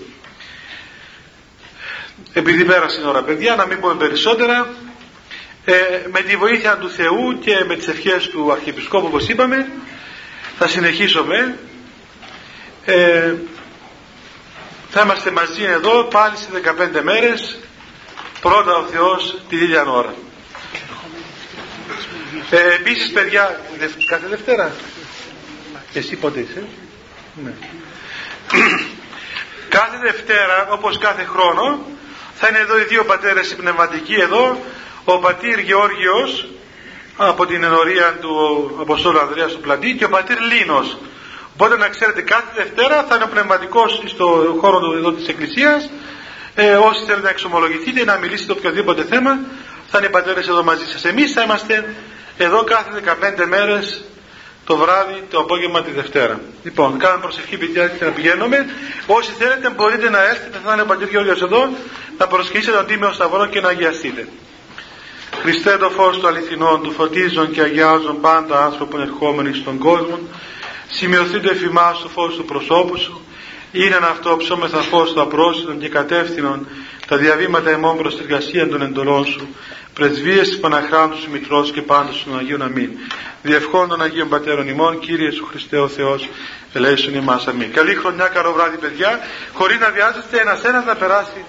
Επειδή πέρασε η ώρα παιδιά να μην πούμε περισσότερα ε, με τη βοήθεια του Θεού και με τις ευχές του Αρχιεπισκόπου όπως είπαμε θα συνεχίσουμε. Ε, θα είμαστε μαζί εδώ πάλι σε 15 μέρες. Πρώτα ο Θεός τη ίδια ώρα. Ε, επίσης παιδιά κάθε Δευτέρα. Εσύ πότε είσαι; Ναι. κάθε Δευτέρα όπως κάθε χρόνο θα είναι εδώ οι δύο πατέρες οι πνευματικοί εδώ ο πατήρ Γεώργιος από την ενορία του Αποστόλου Ανδρέας του Πλατή και ο πατήρ Λίνος. Οπότε να ξέρετε κάθε Δευτέρα θα είναι ο πνευματικός στο χώρο του, εδώ της Εκκλησίας ε, όσοι θέλετε να εξομολογηθείτε ή να μιλήσετε οποιοδήποτε θέμα θα είναι οι πατέρες εδώ μαζί σας. Εμείς θα είμαστε εδώ κάθε 15 μέρες το βράδυ, το απόγευμα τη Δευτέρα. Λοιπόν, κάνουμε προσευχή παιδιά και να πηγαίνουμε. Όσοι θέλετε μπορείτε να έρθετε, θα είναι ο πατήρ Γεώργιος εδώ, να προσχίσετε τον Τίμιο Σταυρό και να αγιαστείτε. Χριστέ το φως του αληθινών, του φωτίζουν και αγιάζουν πάντα άνθρωπον ερχόμενοι στον κόσμο. Σημειωθεί το εφημάς το φως του προσώπου σου. Είναι αυτό ψώμεθα φως του απρόσιτων και κατεύθυνον τα διαβήματα εμών προς την εργασία των εντολών σου. Πρεσβείες της Παναχράντου σου Μητρός και πάντως των Αγίων Αμήν. Διευχών των Αγίων Πατέρων ημών, Κύριε σου Χριστέ ο Θεός, ελέησον ημάς Αμήν. Καλή χρονιά, καλό βράδυ παιδιά, χωρίς να βιάζεστε ένας ένας να περάσει.